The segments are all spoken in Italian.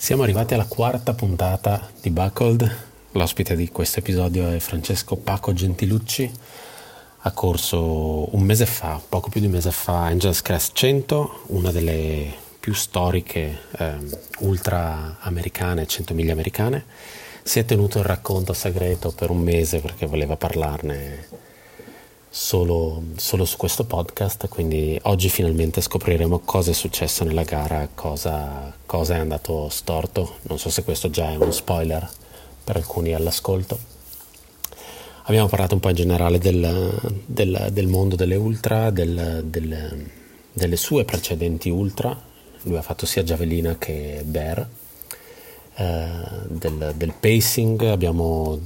Siamo arrivati alla quarta puntata di Buckled. L'ospite di questo episodio è Francesco Paco Gentilucci. Ha corso un mese fa, poco più di un mese fa, Angels Crest 100, una delle più storiche eh, ultra americane, 100 miglia americane. Si è tenuto il racconto segreto per un mese perché voleva parlarne solo, solo, su questo podcast, quindi oggi finalmente scopriremo cosa è successo nella gara, cosa, cosa, è andato storto. Non so se questo già è uno spoiler per alcuni all'ascolto. Abbiamo parlato un po' in generale del, del, del mondo delle ultra, del, delle sue precedenti ultra. Lui ha fatto sia Javelina che Bear. Eh, del, del pacing abbiamo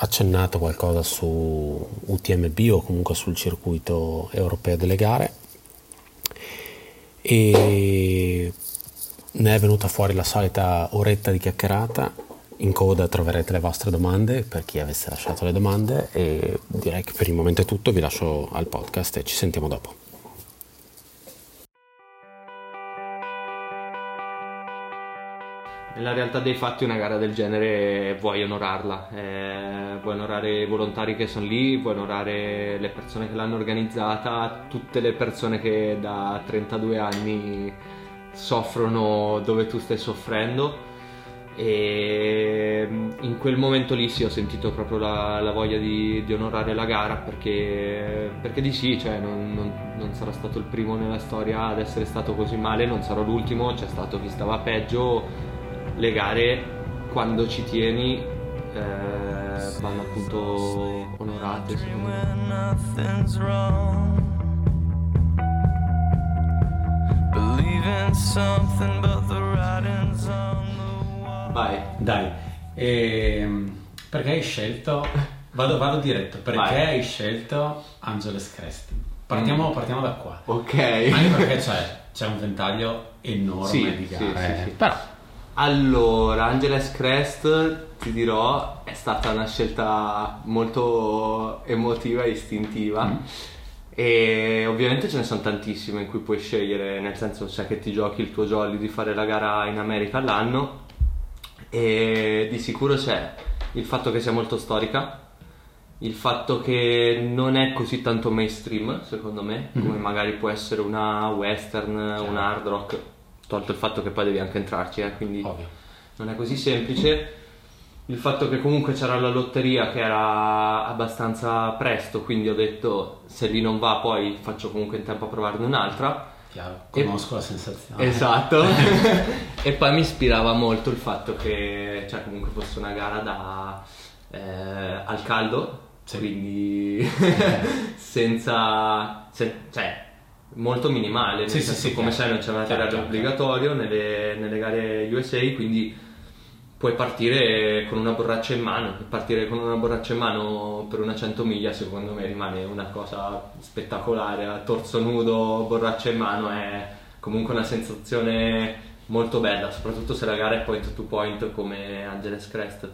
accennato qualcosa su UTMB o comunque sul circuito europeo delle gare. E ne è venuta fuori la solita oretta di chiacchierata. In coda troverete le vostre domande per chi avesse lasciato le domande e direi che per il momento è tutto. Vi lascio al podcast e ci sentiamo dopo nella realtà dei fatti una gara del genere vuoi onorarla, eh, vuoi onorare i volontari che sono lì, vuoi onorare le persone che l'hanno organizzata, tutte le persone che da 32 anni soffrono dove tu stai soffrendo. E in quel momento lì sì ho sentito proprio la, la voglia di, di, onorare la gara perché, perché di sì, cioè non, non, non sarò stato il primo nella storia ad essere stato così male, non sarò l'ultimo, c'è stato chi stava peggio le gare quando ci tieni eh, vanno appunto onorate Vai, dai. E, ehm, perché hai scelto? Vado, vado diretto. Perché Vai. hai scelto Angeles Crest? Partiamo, mm. partiamo, da qua. Ok. Anche perché c'è, c'è un ventaglio enorme sì, di gare. Sì, sì, sì. Però allora, Angeles Crest, ti dirò, è stata una scelta molto emotiva e istintiva. Mm. E ovviamente ce ne sono tantissime in cui puoi scegliere, nel senso se che ti giochi il tuo jolly di fare la gara in America all'anno. E di sicuro c'è il fatto che sia molto storica, il fatto che non è così tanto mainstream, secondo me, mm. come magari può essere una western, un hard rock tolto il fatto che poi devi anche entrarci, eh, quindi Ovvio. non è così semplice. Il fatto che comunque c'era la lotteria che era abbastanza presto, quindi ho detto se lì non va poi faccio comunque in tempo a provarne un'altra. Chiaro, conosco e... la sensazione. Esatto. e poi mi ispirava molto il fatto che cioè, comunque fosse una gara da, eh, al caldo, sì. quindi senza... Se, cioè, molto minimale, nel sì, senso sì, come sai non c'è materiale chiaro, obbligatorio nelle, nelle, gare USA, quindi puoi partire con una borraccia in mano, partire con una borraccia in mano per una 100 miglia secondo me rimane una cosa spettacolare, a torso nudo, borraccia in mano è comunque una sensazione molto bella, soprattutto se la gara è point to point come Angeles Crest.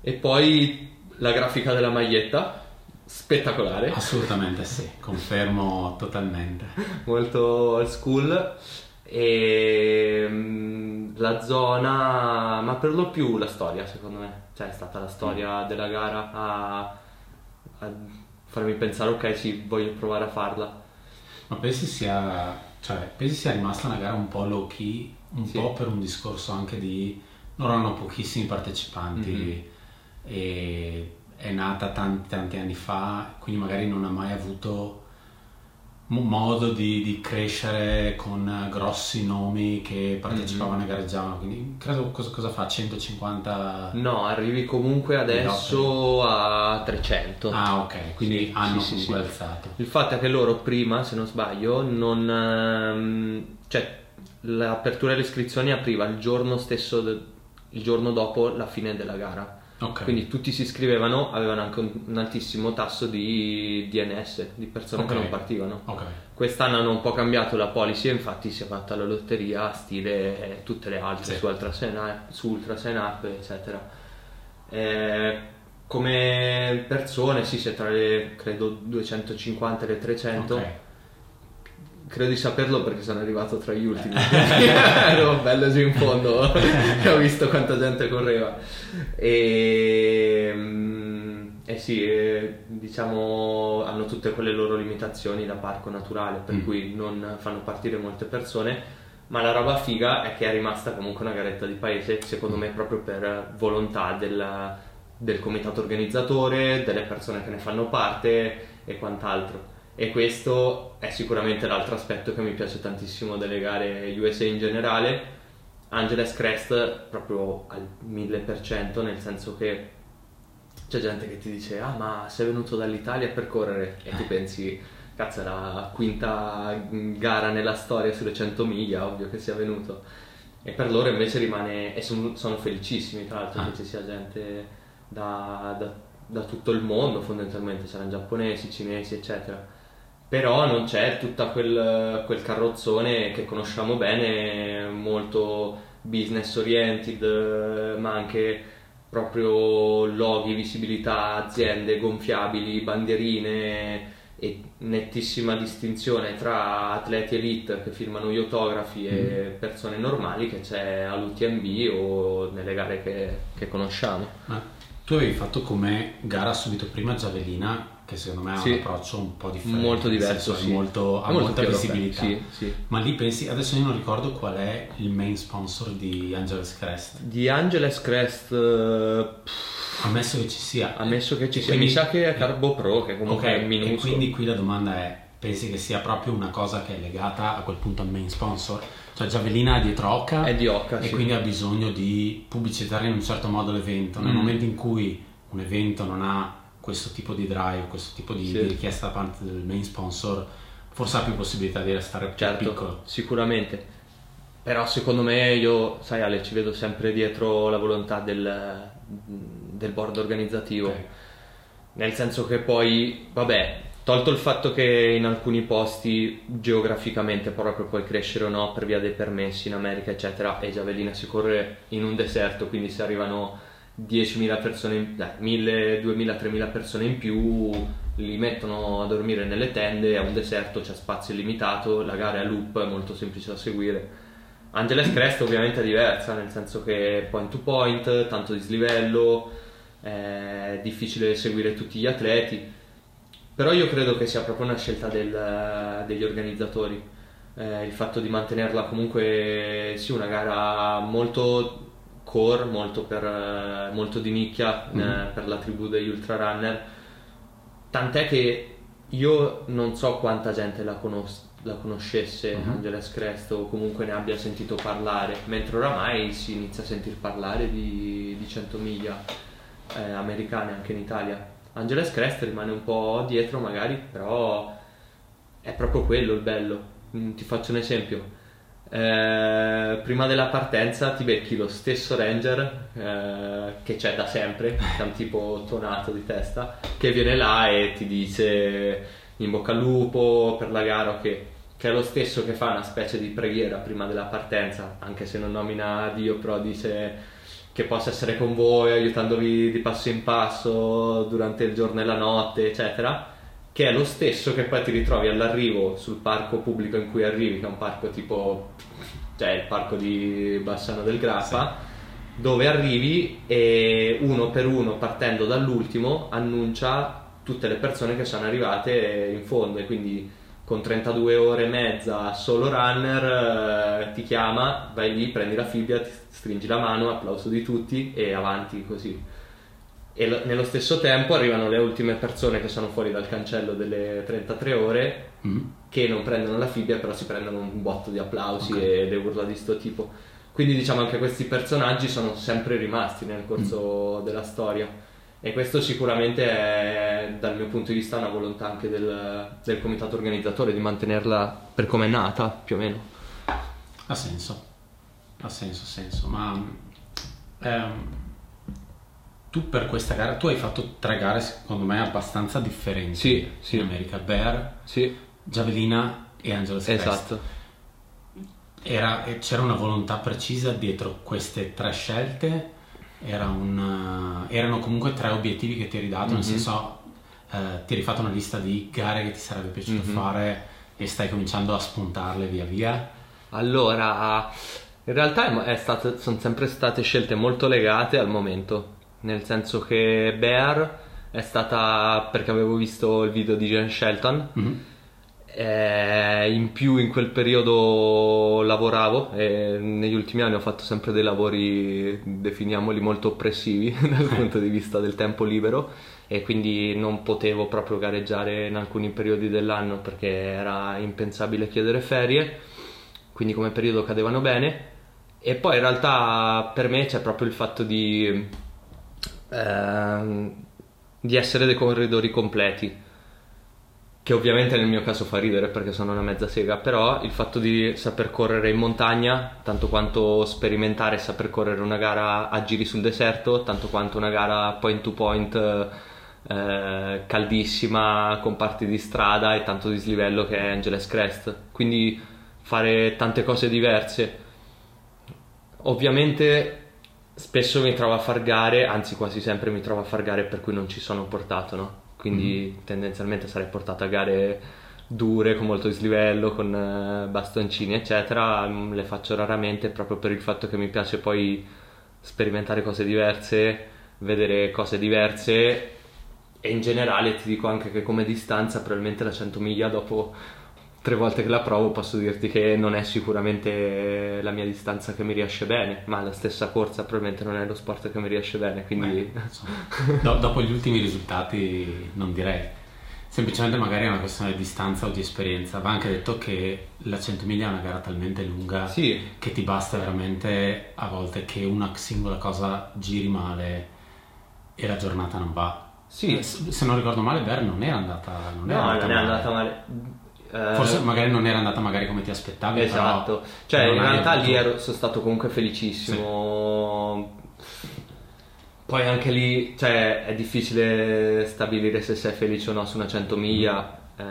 E poi la grafica della maglietta, spettacolare. Assolutamente sì, confermo totalmente. Molto old school e mm, la zona, ma per lo più la storia secondo me, cioè è stata la storia mm. della gara a, a, farmi pensare ok sì voglio provare a farla. Ma pensi sia, cioè, pensi sia rimasta una gara un po' low key, un sì. po' per un discorso anche di loro hanno pochissimi partecipanti mm-hmm. e è nata tanti, tanti anni fa, quindi magari non ha mai avuto modo di, di crescere con grossi nomi che partecipavano mm-hmm. e gareggiavano. Quindi credo cosa, cosa, fa? 150? No, arrivi comunque adesso a 300. Ah, ok, quindi sì, hanno sì, comunque sì, alzato. Il fatto è che loro prima, se non sbaglio, non. Ehm, cioè, l'apertura delle iscrizioni apriva il giorno stesso, il giorno dopo la fine della gara. Okay. Quindi tutti si iscrivevano, avevano anche un, un altissimo tasso di DNS, di persone okay. che non partivano. Okay. Quest'anno hanno un po' cambiato la policy infatti si è fatta la lotteria stile eh, tutte le altre sì. su, su Ultrasen App, eccetera. Eh, come persone, sì, si è tra le credo 250 e le 300. Credo di saperlo perché sono arrivato tra gli ultimi. Ero bello giù in fondo, ho visto quanta gente correva. E, mm, eh sì, eh, diciamo hanno tutte quelle loro limitazioni da parco naturale, per mm. cui non fanno partire molte persone. Ma la roba figa è che è rimasta comunque una garetta di paese, secondo me, proprio per volontà del, del comitato organizzatore, delle persone che ne fanno parte e quant'altro e questo è sicuramente l'altro aspetto che mi piace tantissimo delle gare USA in generale. Angeles Crest proprio al 1000%, nel senso che c'è gente che ti dice ah ma sei venuto dall'Italia per correre e tu pensi cazzo è la quinta gara nella storia sulle 100 miglia, ovvio che sia venuto. E per loro invece rimane, e sono, sono felicissimi tra l'altro ah. che ci sia gente da, da, da tutto il mondo fondamentalmente, c'erano giapponesi, cinesi eccetera però non c'è tutto quel, quel, carrozzone che conosciamo bene, molto business oriented, ma anche proprio loghi, visibilità, aziende gonfiabili, bandierine e nettissima distinzione tra atleti elite che firmano gli autografi e mm. persone normali che c'è all'UTMB o nelle gare che, che conosciamo. Ma tu avevi fatto come gara subito prima Giavellina che secondo me ha sì. un approccio un po' differente. Molto diverso, sì. molto, ha molto molta visibilità. Sì, sì. Ma lì pensi, adesso io non ricordo qual è il main sponsor di Angeles Crest. Di Angeles Crest... Uh, ammesso che ci sia. Ammesso che ci sia. Quindi, Mi sa che è Carbo Pro, che comunque okay, è minuscolo. E quindi qui la domanda è, pensi che sia proprio una cosa che è legata a quel punto al main sponsor? Cioè Giavellina è dietro Oca. È di Oca, E quindi ha bisogno di pubblicizzare in un certo modo l'evento. Nel mm. momento in cui un evento non ha questo tipo di drive, questo tipo di, sì. di, richiesta da parte del main sponsor, forse ha più possibilità di restare certo, piccolo. Sicuramente. Però secondo me io, sai Ale, ci vedo sempre dietro la volontà del, del board organizzativo. Okay. Nel senso che poi, vabbè, tolto il fatto che in alcuni posti geograficamente proprio puoi crescere o no per via dei permessi in America, eccetera, e Giavellina si corre in un deserto, quindi se arrivano 10.000 persone, dai, 1.000, 2.000, 3.000 persone in più, li mettono a dormire nelle tende, è un deserto, c'è spazio illimitato, la gara è a loop, è molto semplice da seguire. Angeles Crest ovviamente è diversa, nel senso che point to point, tanto dislivello, è difficile seguire tutti gli atleti, però io credo che sia proprio una scelta del, degli organizzatori. Eh, il fatto di mantenerla comunque sì una gara molto core, molto, per, eh, molto di nicchia mm. eh, per la tribù degli ultra runner. Tant'è che io non so quanta gente la, conos- la conoscesse uh-huh. Angeles Crest o comunque ne abbia sentito parlare, mentre oramai si inizia a sentir parlare di, di 100 miglia eh, americane anche in Italia. Angeles Crest rimane un po' dietro magari, però è proprio quello il bello. Mm, ti faccio un esempio eh, prima della partenza ti becchi lo stesso ranger eh, che c'è da sempre, che è un tipo tonato di testa, che viene là e ti dice in bocca al lupo per la gara, che, che è lo stesso che fa una specie di preghiera prima della partenza, anche se non nomina Dio, però dice che possa essere con voi, aiutandovi di passo in passo durante il giorno e la notte, eccetera che è lo stesso che poi ti ritrovi all'arrivo sul parco pubblico in cui arrivi, che è un parco tipo, cioè il parco di Bassano del Grappa, sì. dove arrivi e uno per uno, partendo dall'ultimo, annuncia tutte le persone che sono arrivate in fondo e quindi con 32 ore e mezza solo runner eh, ti chiama, vai lì, prendi la fibbia, ti stringi la mano, applauso di tutti e avanti così e lo, nello stesso tempo arrivano le ultime persone che sono fuori dal cancello delle 33 ore mm. che non prendono la fibbia però si prendono un botto di applausi okay. e le urla di sto tipo quindi diciamo anche questi personaggi sono sempre rimasti nel corso mm. della storia e questo sicuramente è dal mio punto di vista una volontà anche del, del comitato organizzatore di mantenerla per come è nata più o meno ha senso ha senso, ha senso ma ehm tu per questa gara, tu hai fatto tre gare secondo me abbastanza differenti sì, sì. in America, Bear, sì. Javelina e Angeles. Esatto. Era, c'era una volontà precisa dietro queste tre scelte, era un, erano comunque tre obiettivi che ti eri dato, mm-hmm. nel mhm. senso eh, ti eri fatto una lista di gare che ti sarebbe piaciuto mm-hmm. fare e stai cominciando a spuntarle via via? Allora, in realtà stato, sono sempre state scelte molto legate al momento, nel senso che Bear è stata perché avevo visto il video di Jen Shelton. Mm-hmm. Eh, in più in quel periodo lavoravo e negli ultimi anni ho fatto sempre dei lavori, definiamoli molto oppressivi dal punto di vista del tempo libero e quindi non potevo proprio gareggiare in alcuni periodi dell'anno perché era impensabile chiedere ferie, quindi come periodo cadevano bene. E poi in realtà per me c'è proprio il fatto di, eh, di essere dei corridori completi, che ovviamente nel mio caso fa ridere perché sono una mezza sega, però il fatto di saper correre in montagna, tanto quanto sperimentare saper correre una gara a giri sul deserto, tanto quanto una gara point to point eh, caldissima con parti di strada e tanto dislivello che è Angeles Crest. Quindi fare tante cose diverse. Ovviamente spesso mi trovo a far gare anzi quasi sempre mi trovo a far gare per cui non ci sono portato no? quindi mm-hmm. tendenzialmente sarei portato a gare dure con molto dislivello con eh, bastoncini eccetera mm, le faccio raramente proprio per il fatto che mi piace poi sperimentare cose diverse vedere cose diverse e in generale ti dico anche che come distanza probabilmente la 100 miglia dopo tre volte che la provo posso dirti che non è sicuramente la mia distanza che mi riesce bene ma la stessa corsa probabilmente non è lo sport che mi riesce bene quindi Beh, do- dopo gli ultimi risultati non direi semplicemente magari è una questione di distanza o di esperienza va anche detto che la 100 miglia è una gara talmente lunga sì. che ti basta veramente a volte che una singola cosa giri male e la giornata non va sì. Se non ricordo male, Bear non era andata, non no, andata non è andata male. Uh, Forse magari non era andata magari come ti aspettavi. Esatto, cioè in realtà lì ero, sono stato comunque felicissimo. Sì. Poi anche lì cioè, è difficile stabilire se sei felice o no su una 100 miglia, eh,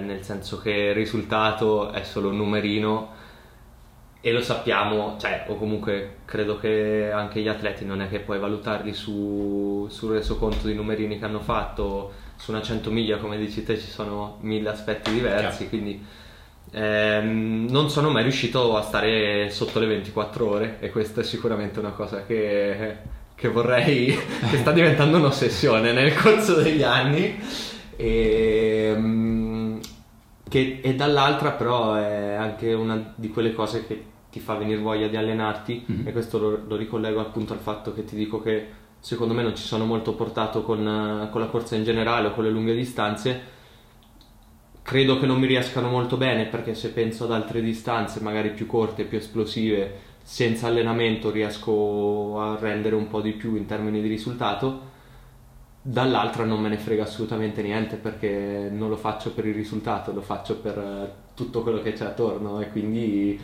nel senso che il risultato è solo un numerino e lo sappiamo, cioè, o comunque credo che anche gli atleti non è che puoi valutarli su, sul resoconto di numerini che hanno fatto, su una 100 miglia come dici te ci sono mille aspetti diversi, Chiaro. quindi ehm, non sono mai riuscito a stare sotto le 24 ore e questa è sicuramente una cosa che, che vorrei, che sta diventando un'ossessione nel corso degli anni. E, ehm, che, e dall'altra però è anche una di quelle cose che ti fa venire voglia di allenarti mm-hmm. e questo lo, lo, ricollego appunto al fatto che ti dico che secondo me non ci sono molto portato con, con la corsa in generale o con le lunghe distanze. Credo che non mi riescano molto bene perché se penso ad altre distanze magari più corte, più esplosive senza allenamento riesco a rendere un po' di più in termini di risultato. Dall'altra non me ne frega assolutamente niente perché non lo faccio per il risultato, lo faccio per eh, tutto quello che c'è attorno e quindi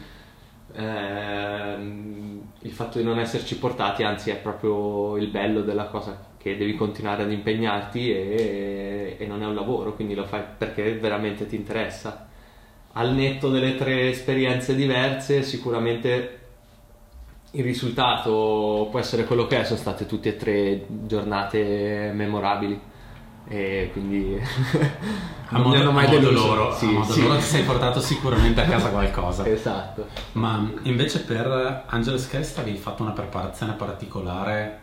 ehm, il fatto di non esserci portati anzi è proprio il bello della cosa che devi continuare ad impegnarti e, e non è un lavoro quindi lo fai perché veramente ti interessa. Al netto delle tre esperienze diverse sicuramente il risultato può essere quello che è, sono state tutte e tre giornate memorabili e quindi a non modo, hanno mai deluso loro, sì, a modo sì. loro ti sei portato sicuramente a casa qualcosa esatto ma invece per Angeles Crest avevi fatto una preparazione particolare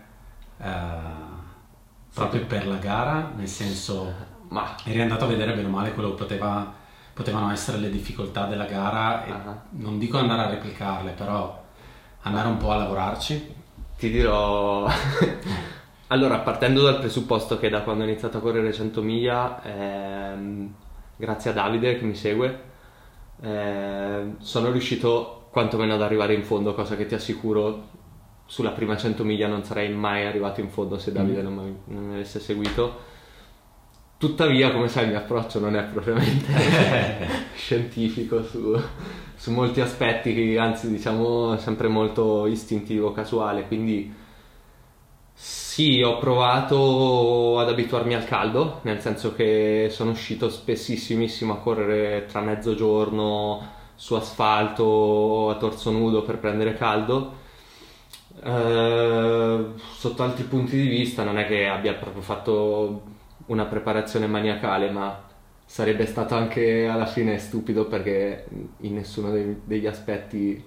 eh, proprio sì. per la gara nel senso ma eri andato a vedere bene o male quello che poteva, potevano essere le difficoltà della gara uh-huh. non dico andare a replicarle però andare un po' a lavorarci? Ti dirò... allora, partendo dal presupposto che da quando ho iniziato a correre 100 miglia, ehm, grazie a Davide che mi segue, eh, sono riuscito quantomeno ad arrivare in fondo, cosa che ti assicuro sulla prima 100 miglia non sarei mai arrivato in fondo se Davide mm. non, mi, non mi avesse seguito. Tuttavia, come sai, il mio approccio non è propriamente scientifico su, su molti aspetti, anzi diciamo sempre molto istintivo, casuale, quindi sì, ho provato ad abituarmi al caldo, nel senso che sono uscito spessissimissimo a correre tra mezzogiorno su asfalto a torso nudo per prendere caldo. Eh, sotto altri punti di vista non è che abbia proprio fatto una preparazione maniacale, ma sarebbe stato anche alla fine stupido perché in nessuno dei, degli aspetti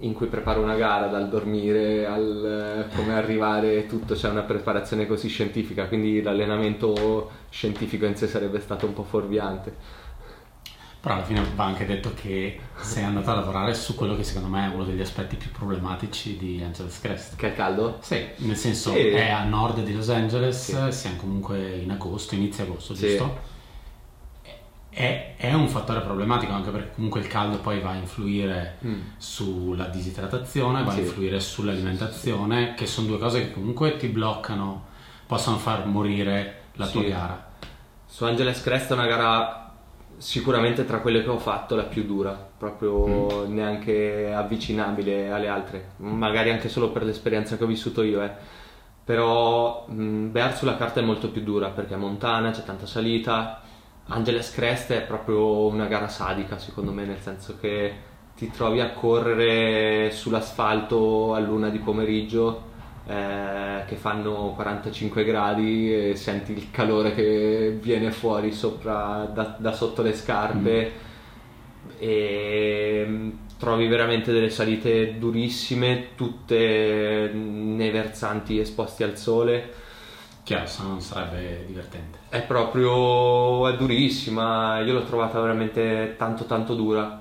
in cui preparo una gara, dal dormire al come arrivare, tutto c'è una preparazione così scientifica, quindi l'allenamento scientifico in sé sarebbe stato un po' fuorviante. Però alla fine va anche detto che sei andato a lavorare su quello che secondo me è uno degli aspetti più problematici di Angeles Crest. Che è caldo? Sì, nel senso sì. è a nord di Los Angeles, sì. siamo comunque in agosto, inizio agosto, giusto? Sì. È, è, un fattore problematico anche perché comunque il caldo poi va a influire mm. sulla disidratazione, va a influire sull'alimentazione, che sono due cose che comunque ti bloccano, possono far morire la tua gara. Su Angeles Crest è una gara sicuramente tra quelle che ho fatto la più dura, proprio mm. neanche avvicinabile alle altre, magari anche solo per l'esperienza che ho vissuto io. Eh. Però mh, Bear sulla carta è molto più dura perché è montana, c'è tanta salita. Angeles Crest è proprio una gara sadica secondo me, nel senso che ti trovi a correre sull'asfalto a luna di pomeriggio eh, che fanno 45 gradi e senti il calore che viene fuori sopra, da, da sotto le scarpe mm. e mm, trovi veramente delle salite durissime, tutte nei versanti esposti al sole. Chiaro, se non sarebbe divertente. È proprio è durissima, io l'ho trovata veramente tanto tanto dura,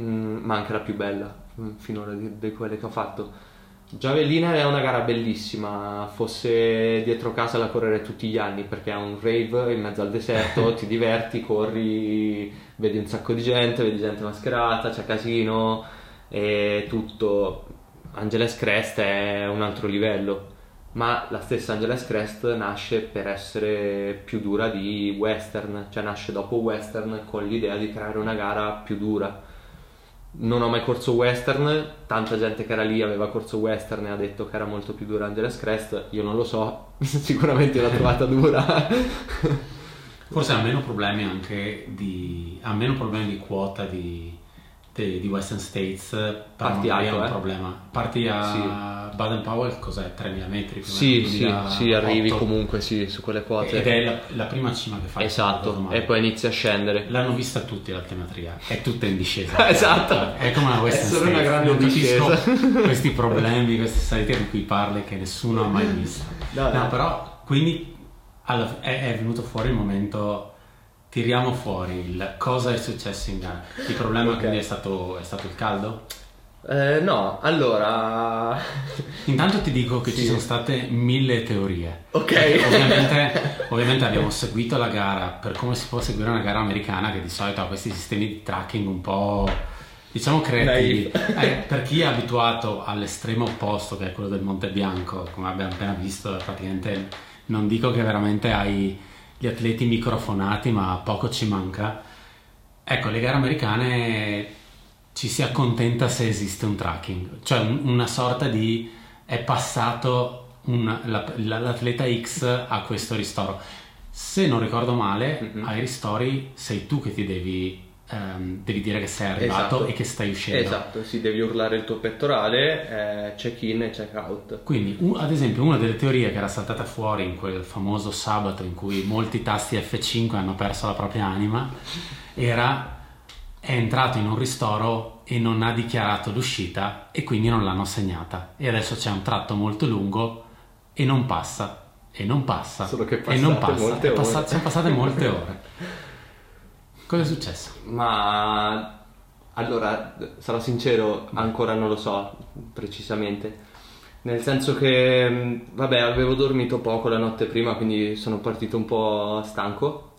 mm, ma anche la più bella finora di, di quelle che ho fatto. Giavellina è una gara bellissima, fosse dietro casa la correre tutti gli anni perché è un rave in mezzo al deserto, ti diverti, corri, vedi un sacco di gente, vedi gente mascherata, c'è casino e tutto. Angeles Crest è un altro livello, ma la stessa Angeles Crest nasce per essere più dura di Western, cioè nasce dopo Western con l'idea di creare una gara più dura non ho mai corso western, tanta gente che era lì aveva corso western e ha detto che era molto più dura Angeles Crest, io non lo so, sicuramente l'ho trovata dura. Forse ha meno problemi anche di, ha meno problemi di quota di, di Western States parti alto, un eh? problema parti a sì. Baden Powell cos'è 3000 metri sì sì, sì arrivi comunque sì su quelle quote. Ed è la, la prima cima che fai esatto e poi inizi a scendere. L'hanno vista tutti l'altimetria è tutta in discesa. Esatto. È come una Western è solo una grande discesa. questi problemi queste salite di cui parli che nessuno ha mai visto. No, no, no. però quindi alla, è, è venuto fuori il momento tiriamo fuori il cosa è successo in gara. Il problema okay. quindi è stato, è stato il caldo? Eh, no, allora... Intanto ti dico che sì. ci sono state mille teorie. Ok. Ovviamente, ovviamente, abbiamo seguito la gara per come si può seguire una gara americana che di solito ha questi sistemi di tracking un po'... Diciamo creativi. Eh, per chi è abituato all'estremo opposto che è quello del Monte Bianco, come abbiamo appena visto, praticamente non dico che veramente hai gli atleti microfonati, ma poco ci manca. Ecco, le gare americane ci si accontenta se esiste un tracking, cioè un, una sorta di è passato un, la, l'atleta X a questo ristoro. Se non ricordo male, mm-hmm. ai ristori sei tu che ti devi um, devi dire che sei arrivato esatto. e che stai uscendo. Esatto, sì, devi urlare il tuo pettorale, eh, check in e check out. Quindi, un, ad esempio, una delle teorie che era saltata fuori in quel famoso sabato in cui molti tasti F5 hanno perso la propria anima era è entrato in un ristoro e non ha dichiarato l'uscita e quindi non l'hanno segnata e adesso c'è un tratto molto lungo e non passa e non passa Solo che e non passa molte ore. Passate, sono passate molte ore Cosa è successo? Ma allora, sarò sincero, ancora non lo so precisamente. Nel senso che, vabbè, avevo dormito poco la notte prima, quindi sono partito un po' stanco.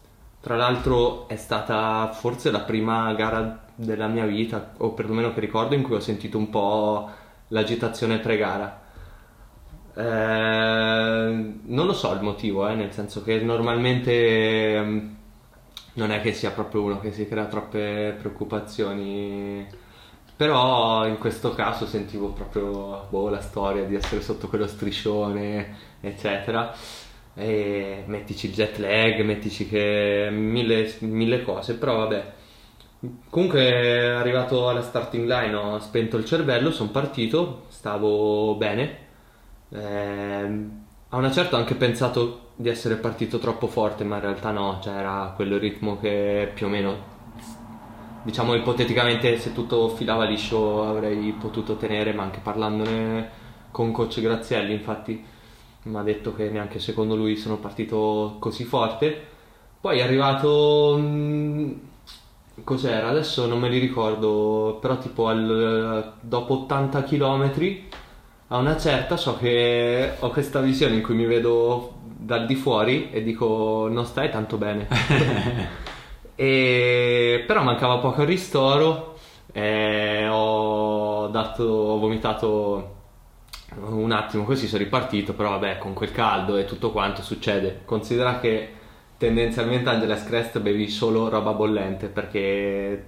Tra l'altro è stata forse la prima gara della mia vita, o perlomeno che ricordo, in cui ho sentito un po' l'agitazione pre-gara. Eh, non lo so il motivo, eh, nel senso che normalmente mm, non è che sia proprio uno che si crea troppe preoccupazioni però in questo caso sentivo proprio boh, la storia di essere sotto quello striscione eccetera e mettici il jet lag mettici che mille, mille cose però vabbè. Comunque arrivato alla starting line ho spento il cervello sono partito stavo bene. Eh, a una certa ho anche pensato di essere partito troppo forte, ma in realtà no, cioè era quello ritmo che più o meno, diciamo ipoteticamente se tutto filava liscio avrei potuto tenere, ma anche parlandone con coach Grazielli infatti mi ha detto che neanche secondo lui sono partito così forte. Poi è arrivato... Mh, cos'era? Adesso non me li ricordo, però tipo al, dopo 80 km a una certa so che ho questa visione in cui mi vedo dal di fuori e dico non stai tanto bene. e, però mancava poco al ristoro, e ho, dato, ho vomitato un attimo così sono ripartito, però vabbè con quel caldo e tutto quanto succede. Considera che tendenzialmente Angeles Crest bevi solo roba bollente perché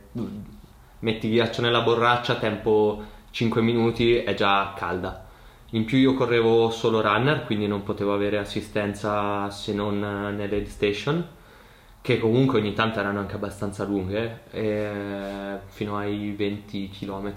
metti ghiaccio nella borraccia, tempo 5 minuti è già calda in più io correvo solo runner, quindi non potevo avere assistenza se non nelle aid station, che comunque ogni tanto erano anche abbastanza lunghe, eh, fino ai 20 km.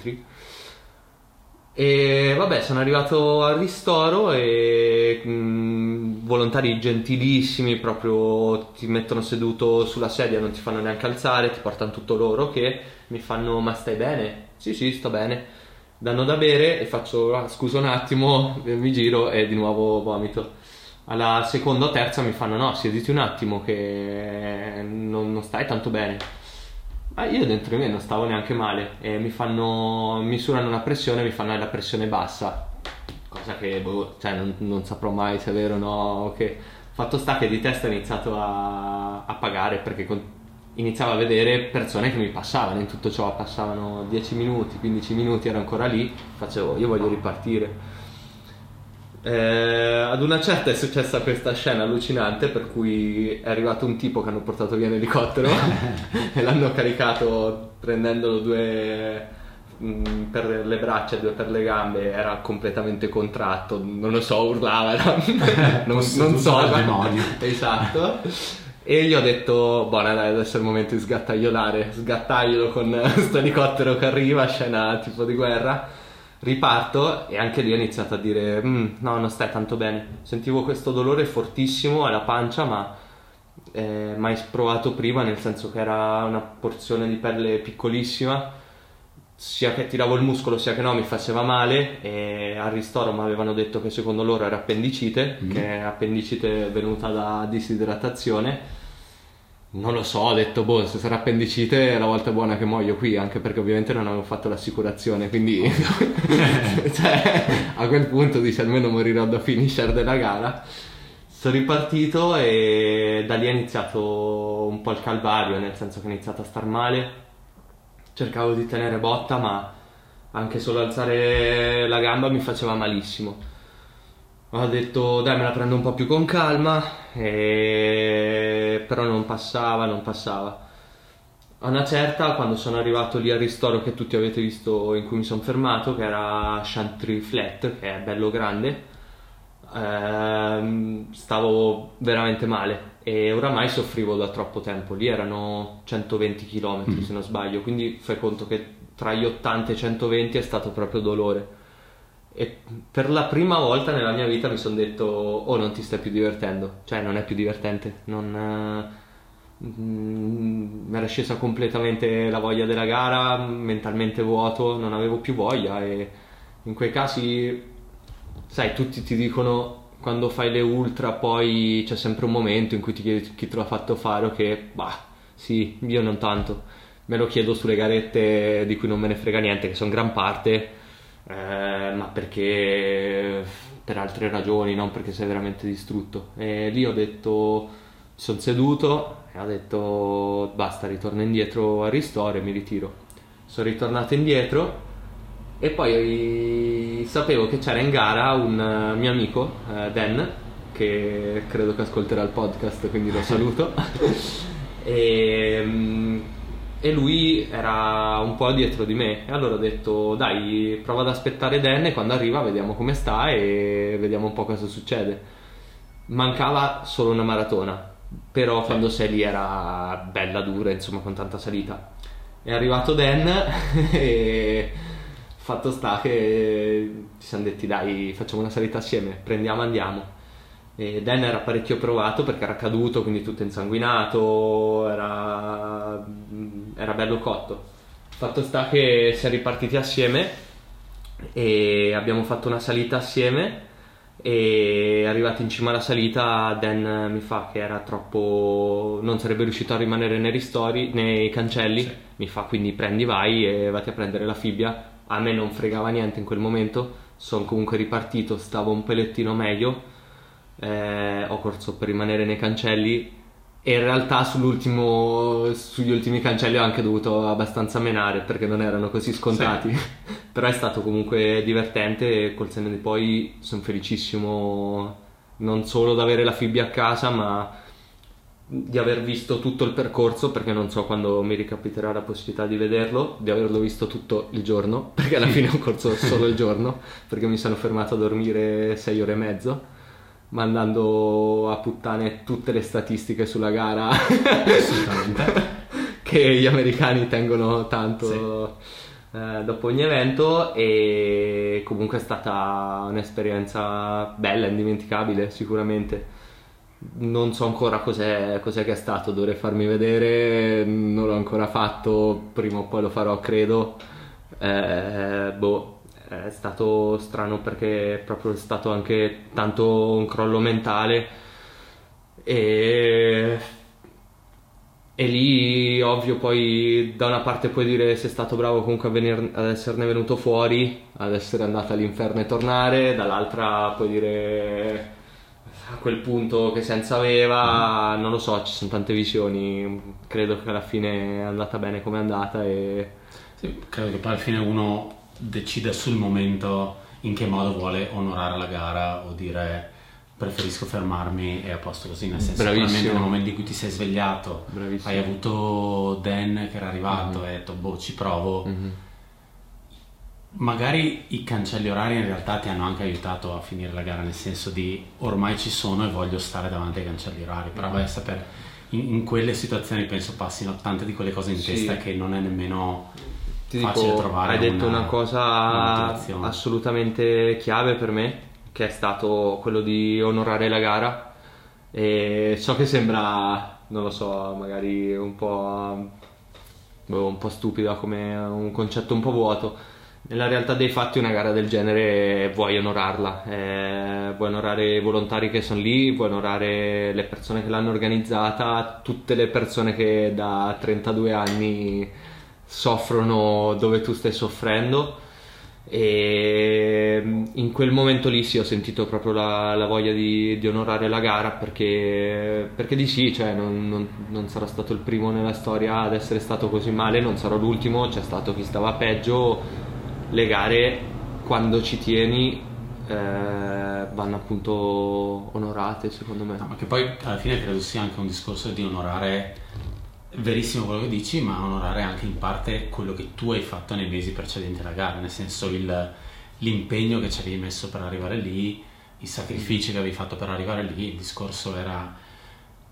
E vabbè, sono arrivato al ristoro e mh, mm, volontari gentilissimi, proprio ti mettono seduto sulla sedia, non ti fanno neanche alzare, ti portano tutto loro che mi fanno ma stai bene? Sì, sì, sto bene danno da bere e faccio ah, scusa un attimo, mi giro e di nuovo vomito. Alla seconda o terza mi fanno no, siediti un attimo che non, non stai tanto bene. Ma io dentro di me non stavo neanche male e mi fanno, misurano la pressione, mi fanno la pressione bassa, cosa che boh, cioè non, non, saprò mai se è vero o no. Che... Fatto sta che di testa ho iniziato a, a pagare perché con, iniziavo a vedere persone che mi passavano, in tutto ciò passavano 10 minuti, 15 minuti, ero ancora lì, facevo io voglio ripartire. Eh, ad una certa è successa questa scena allucinante per cui è arrivato un tipo che hanno portato via in elicottero e l'hanno caricato prendendolo due mh, mm, per le braccia e due per le gambe, era completamente contratto, non lo so, urlava, era... non, non so, esatto e gli ho detto, buona dai, adesso è il momento di sgattaiolare, sgattaiolo con questo elicottero che arriva, scena tipo di guerra. Riparto e anche lì ho iniziato a dire, mm, no, non stai tanto bene. Sentivo questo dolore fortissimo alla pancia, ma eh, mai provato prima, nel senso che era una porzione di pelle piccolissima sia che tiravo il muscolo sia che no mi faceva male e al ristoro mi avevano detto che secondo loro era appendicite, mm. che è appendicite venuta da disidratazione. Non lo so, ho detto, boh, se sarà appendicite è la volta buona che muoio qui, anche perché ovviamente non avevo fatto l'assicurazione, quindi cioè, a quel punto dice almeno morirò da finisher della gara. Sono ripartito e da lì è iniziato un po' il calvario, nel senso che ho iniziato a star male, cercavo di tenere botta, ma anche solo alzare la gamba mi faceva malissimo. Ho detto dai me la prendo un po' più con calma, e... però non passava, non passava. A una certa, quando sono arrivato lì al ristoro che tutti avete visto in cui mi sono fermato, che era Chantry Flat, che è bello grande, ehm, stavo veramente male e oramai soffrivo da troppo tempo, lì erano 120 km mm. se non sbaglio, quindi fai conto che tra gli 80 e i 120 è stato proprio dolore. E per la prima volta nella mia vita mi sono detto, oh non ti stai più divertendo, cioè non è più divertente, non... Mm, mi era scesa completamente la voglia della gara, mentalmente vuoto, non avevo più voglia e in quei casi, sai, tutti ti dicono quando fai le ultra poi c'è sempre un momento in cui ti chiedi chi te l'ha fatto fare o che, bah, sì, io non tanto. Me lo chiedo sulle garette di cui non me ne frega niente, che sono gran parte, eh, ma perché per altre ragioni, non perché sei veramente distrutto. E lì ho detto, sono seduto e ho detto, basta, ritorno indietro al ristoro e mi ritiro. Sono ritornato indietro e poi sapevo che c'era in gara un eh, mio amico, uh, Dan, che credo che ascolterà il podcast, quindi lo saluto. e, mm, e, lui era un po' dietro di me. E allora ho detto: Dai, prova ad aspettare Dan e quando arriva vediamo come sta e vediamo un po' cosa succede. Mancava solo una maratona, però quando sei lì era bella dura, insomma, con tanta salita. È arrivato Dan e Fatto sta che ci siamo detti dai facciamo una salita assieme, prendiamo andiamo. E Dan era parecchio provato perché era caduto, quindi tutto insanguinato, era, era bello cotto. Fatto sta che si è ripartiti assieme e abbiamo fatto una salita assieme e arrivati in cima alla salita Dan mi fa che era troppo non sarebbe riuscito a rimanere nei ristori nei cancelli sì. mi fa quindi prendi vai e vatti a prendere la fibbia a me non fregava niente in quel momento sono comunque ripartito stavo un pelettino meglio eh, ho corso per rimanere nei cancelli e in realtà sugli ultimi cancelli ho anche dovuto abbastanza menare perché non erano così scontati. Sì. Però è stato comunque divertente e col senno di poi sono felicissimo non solo di avere la fibbia a casa ma di aver visto tutto il percorso perché non so quando mi ricapiterà la possibilità di vederlo, di averlo visto tutto il giorno perché alla fine ho corso solo il giorno perché mi sono fermato a dormire 6 ore e mezzo mandando a puttane tutte le statistiche sulla gara. Che gli americani tengono tanto sì. eh, dopo ogni evento e comunque è stata un'esperienza bella, indimenticabile sicuramente. Non so ancora cos'è, cos'è che è stato, dovrei farmi vedere, non l'ho ancora fatto, prima o poi lo farò credo. Eh, boh è stato strano perché è proprio stato anche tanto un crollo mentale e, e lì ovvio poi da una parte puoi dire sei stato bravo comunque a venir, ad esserne venuto fuori ad essere andato all'inferno e tornare dall'altra puoi dire a quel punto che senza aveva mm. non lo so ci sono tante visioni credo che alla fine è andata bene come è andata e sì, credo che poi alla fine uno decide sul momento in che modo vuole onorare la gara o dire preferisco fermarmi e a posto così nel senso sicuramente nel momento in cui ti sei svegliato Bravissimo. hai avuto Dan che era arrivato mm-hmm. e hai detto boh ci provo mm-hmm. magari i cancelli orari in realtà ti hanno anche aiutato a finire la gara nel senso di ormai ci sono e voglio stare davanti ai cancelli orari però vai a sapere in, in, quelle situazioni penso passino tante di quelle cose in sì. testa che non è nemmeno ti dico, hai detto una, una cosa assolutamente chiave per me, che è stato quello di onorare la gara. E so che sembra, non lo so, magari un po', boh, un po' stupida come un concetto un po' vuoto. Nella realtà dei fatti una gara del genere vuoi onorarla, eh, vuoi onorare i volontari che sono lì, vuoi onorare le persone che l'hanno organizzata, tutte le persone che da 32 anni soffrono dove tu stai soffrendo e mm, in quel momento lì sì ho sentito proprio la, la voglia di, di, onorare la gara perché, perché di sì, cioè non, non, non, sarò stato il primo nella storia ad essere stato così male, non sarò l'ultimo, c'è stato chi stava peggio, le gare quando ci tieni eh, vanno appunto onorate secondo me. No, ma che poi alla fine credo sia anche un discorso di onorare verissimo quello che dici, ma onorare anche in parte quello che tu hai fatto nei mesi precedenti alla gara, nel senso il, l'impegno che ci avevi messo per arrivare lì, i sacrifici che avevi fatto per arrivare lì, il discorso era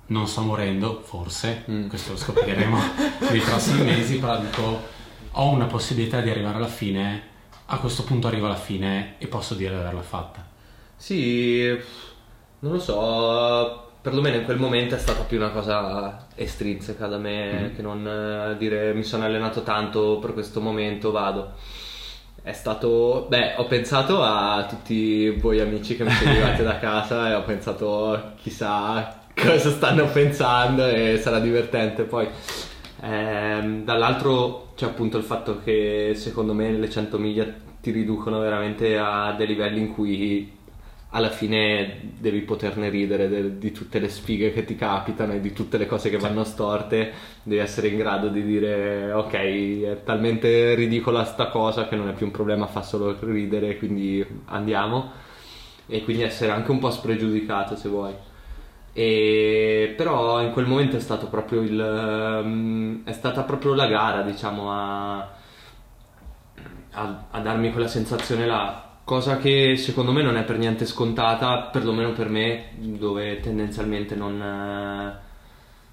non sto morendo, forse, mm. questo lo scopriremo nei prossimi mesi, però dico ho una possibilità di arrivare alla fine, a questo punto arrivo alla fine e posso dire di averla fatta. Sì, non lo so, perlomeno in quel momento è stata più una cosa estrinseca da me mm. che non eh, dire mi sono allenato tanto per questo momento vado è stato beh ho pensato a tutti voi amici che mi seguivate da casa e ho pensato chissà cosa stanno pensando e sarà divertente poi ehm, dall'altro c'è appunto il fatto che secondo me le 100 miglia ti riducono veramente a dei livelli in cui alla fine devi poterne ridere de- di tutte le sfighe che ti capitano e di tutte le cose che vanno storte, devi essere in grado di dire ok, è talmente ridicola sta cosa che non è più un problema, fa solo ridere, quindi andiamo. E quindi essere anche un po' spregiudicato se vuoi. E, però in quel momento è stato proprio il um, è stata proprio la gara diciamo a, a, a darmi quella sensazione là cosa che secondo me non è per niente scontata, perlomeno per me, dove tendenzialmente non, eh,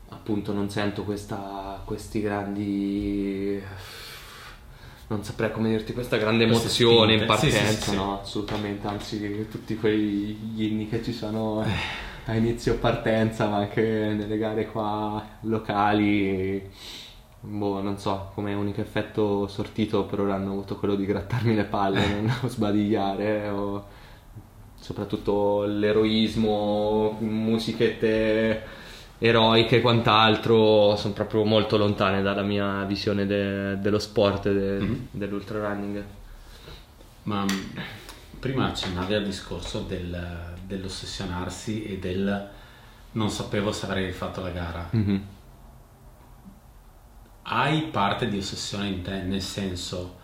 appunto non sento questa, questi grandi non saprei come dirti questa grande emozione in partenza, sì, sì, sì, no, assolutamente, anzi tutti quegli inni che ci sono a inizio partenza, ma anche nelle gare qua locali, boh, non so, come unico effetto sortito per ora hanno avuto quello di grattarmi le palle, non sbadigliare, o soprattutto l'eroismo, musichette eroiche e quant'altro sono proprio molto lontane dalla mia visione de- dello sport e de- mm-hmm. dell'ultra running. Ma mm, prima accennavi al discorso del, dell'ossessionarsi e del non sapevo se avrei fatto la gara. Mm-hmm. Hai parte di ossessione in te, nel senso,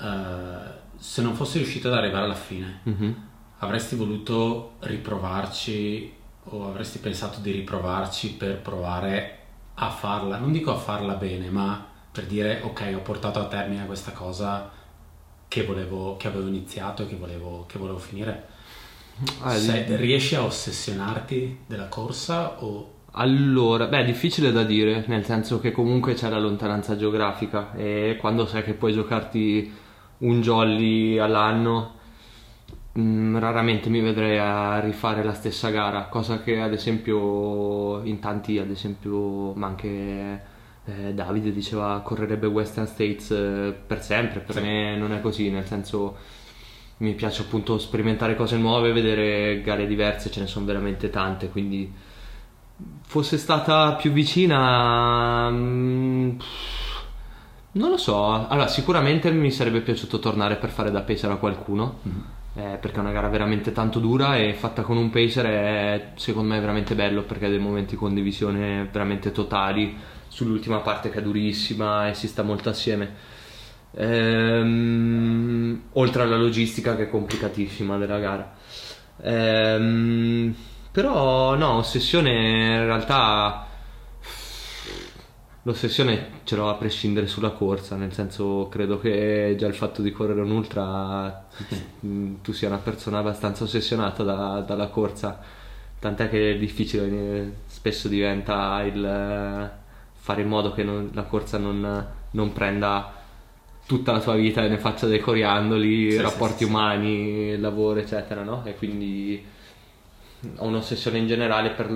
uh, se non fossi riuscito ad arrivare alla fine, mm-hmm. avresti voluto riprovarci o avresti pensato di riprovarci per provare a farla, non dico a farla bene, ma per dire ok, ho portato a termine questa cosa che, volevo, che avevo iniziato e che volevo, che volevo finire. Ah, Se, riesci a ossessionarti della corsa o... Allora, beh, è difficile da dire, nel senso che comunque c'è la lontananza geografica e quando sai che puoi giocarti un jolly all'anno Mm, raramente mi vedrei a rifare la stessa gara, cosa che ad esempio in tanti, ad esempio, ma anche eh, Davide diceva correrebbe Western States eh, per sempre, per me non è così, nel senso mi piace appunto sperimentare cose nuove, vedere gare diverse, ce ne sono veramente tante, quindi fosse stata più vicina... Mm, non lo so, allora sicuramente mi sarebbe piaciuto tornare per fare da pacer a qualcuno. Mm-hmm eh, perché è una gara veramente tanto dura e fatta con un pacer è secondo me veramente bello perché ha dei momenti di condivisione veramente totali sull'ultima parte che è durissima e si sta molto assieme. Ehm, oltre alla logistica che è complicatissima della gara. Ehm, però no, ossessione in realtà L'ossessione ce l'ho a prescindere sulla corsa, nel senso credo che già il fatto di correre un ultra tu sia una persona abbastanza ossessionata da, dalla corsa, tant'è che è difficile, spesso diventa il fare in modo che non, la corsa non, non, prenda tutta la tua vita e ne faccia dei coriandoli, sì, rapporti sì, umani, sì. lavoro eccetera, no? E quindi ho un'ossessione in generale per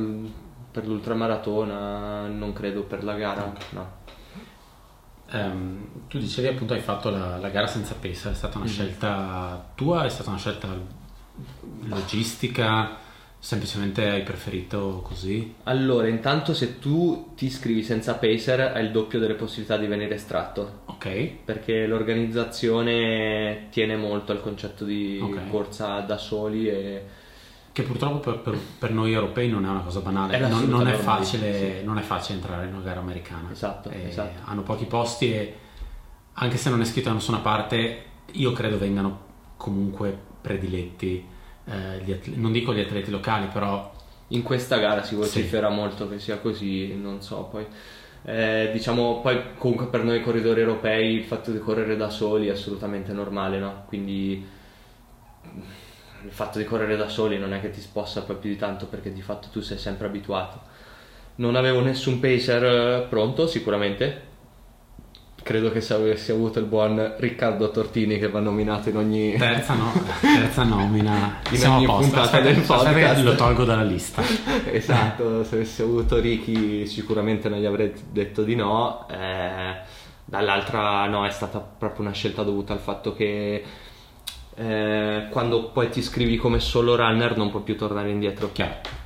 per l'ultramaratona, non credo per la gara, no. Um, tu dicevi appunto hai fatto la, la gara senza pesa, è stata una mm-hmm. scelta tua, è stata una scelta logistica, semplicemente hai preferito così? Allora, intanto se tu ti iscrivi senza pacer hai il doppio delle possibilità di venire estratto. Ok. Perché l'organizzazione tiene molto al concetto di okay. corsa da soli e che purtroppo per, per, per, noi europei non è una cosa banale, non, non, è facile, sì. non, è facile, entrare in una gara americana. Esatto, esatto, Hanno pochi posti e anche se non è scritto da nessuna parte, io credo vengano comunque prediletti, eh, atleti, non dico gli atleti locali, però... In questa gara si vocifera sì. molto che sia così, non so, poi... Eh, diciamo poi comunque per noi corridori europei il fatto di correre da soli è assolutamente normale, no? Quindi il fatto di correre da soli non è che ti sposta poi più di tanto perché di fatto tu sei sempre abituato. Non avevo nessun pacer eh, pronto, sicuramente. Credo che se avessi avuto il buon Riccardo Tortini che va nominato in ogni terza, no, terza nomina in Siamo ogni puntata aspetta, del podcast. Lo tolgo dalla lista. esatto, se avessi avuto Ricky sicuramente non gli avrei detto di no. Eh, dall'altra no, è stata proprio una scelta dovuta al fatto che eh, quando poi ti iscrivi come solo runner non puoi più tornare indietro. Chiaro.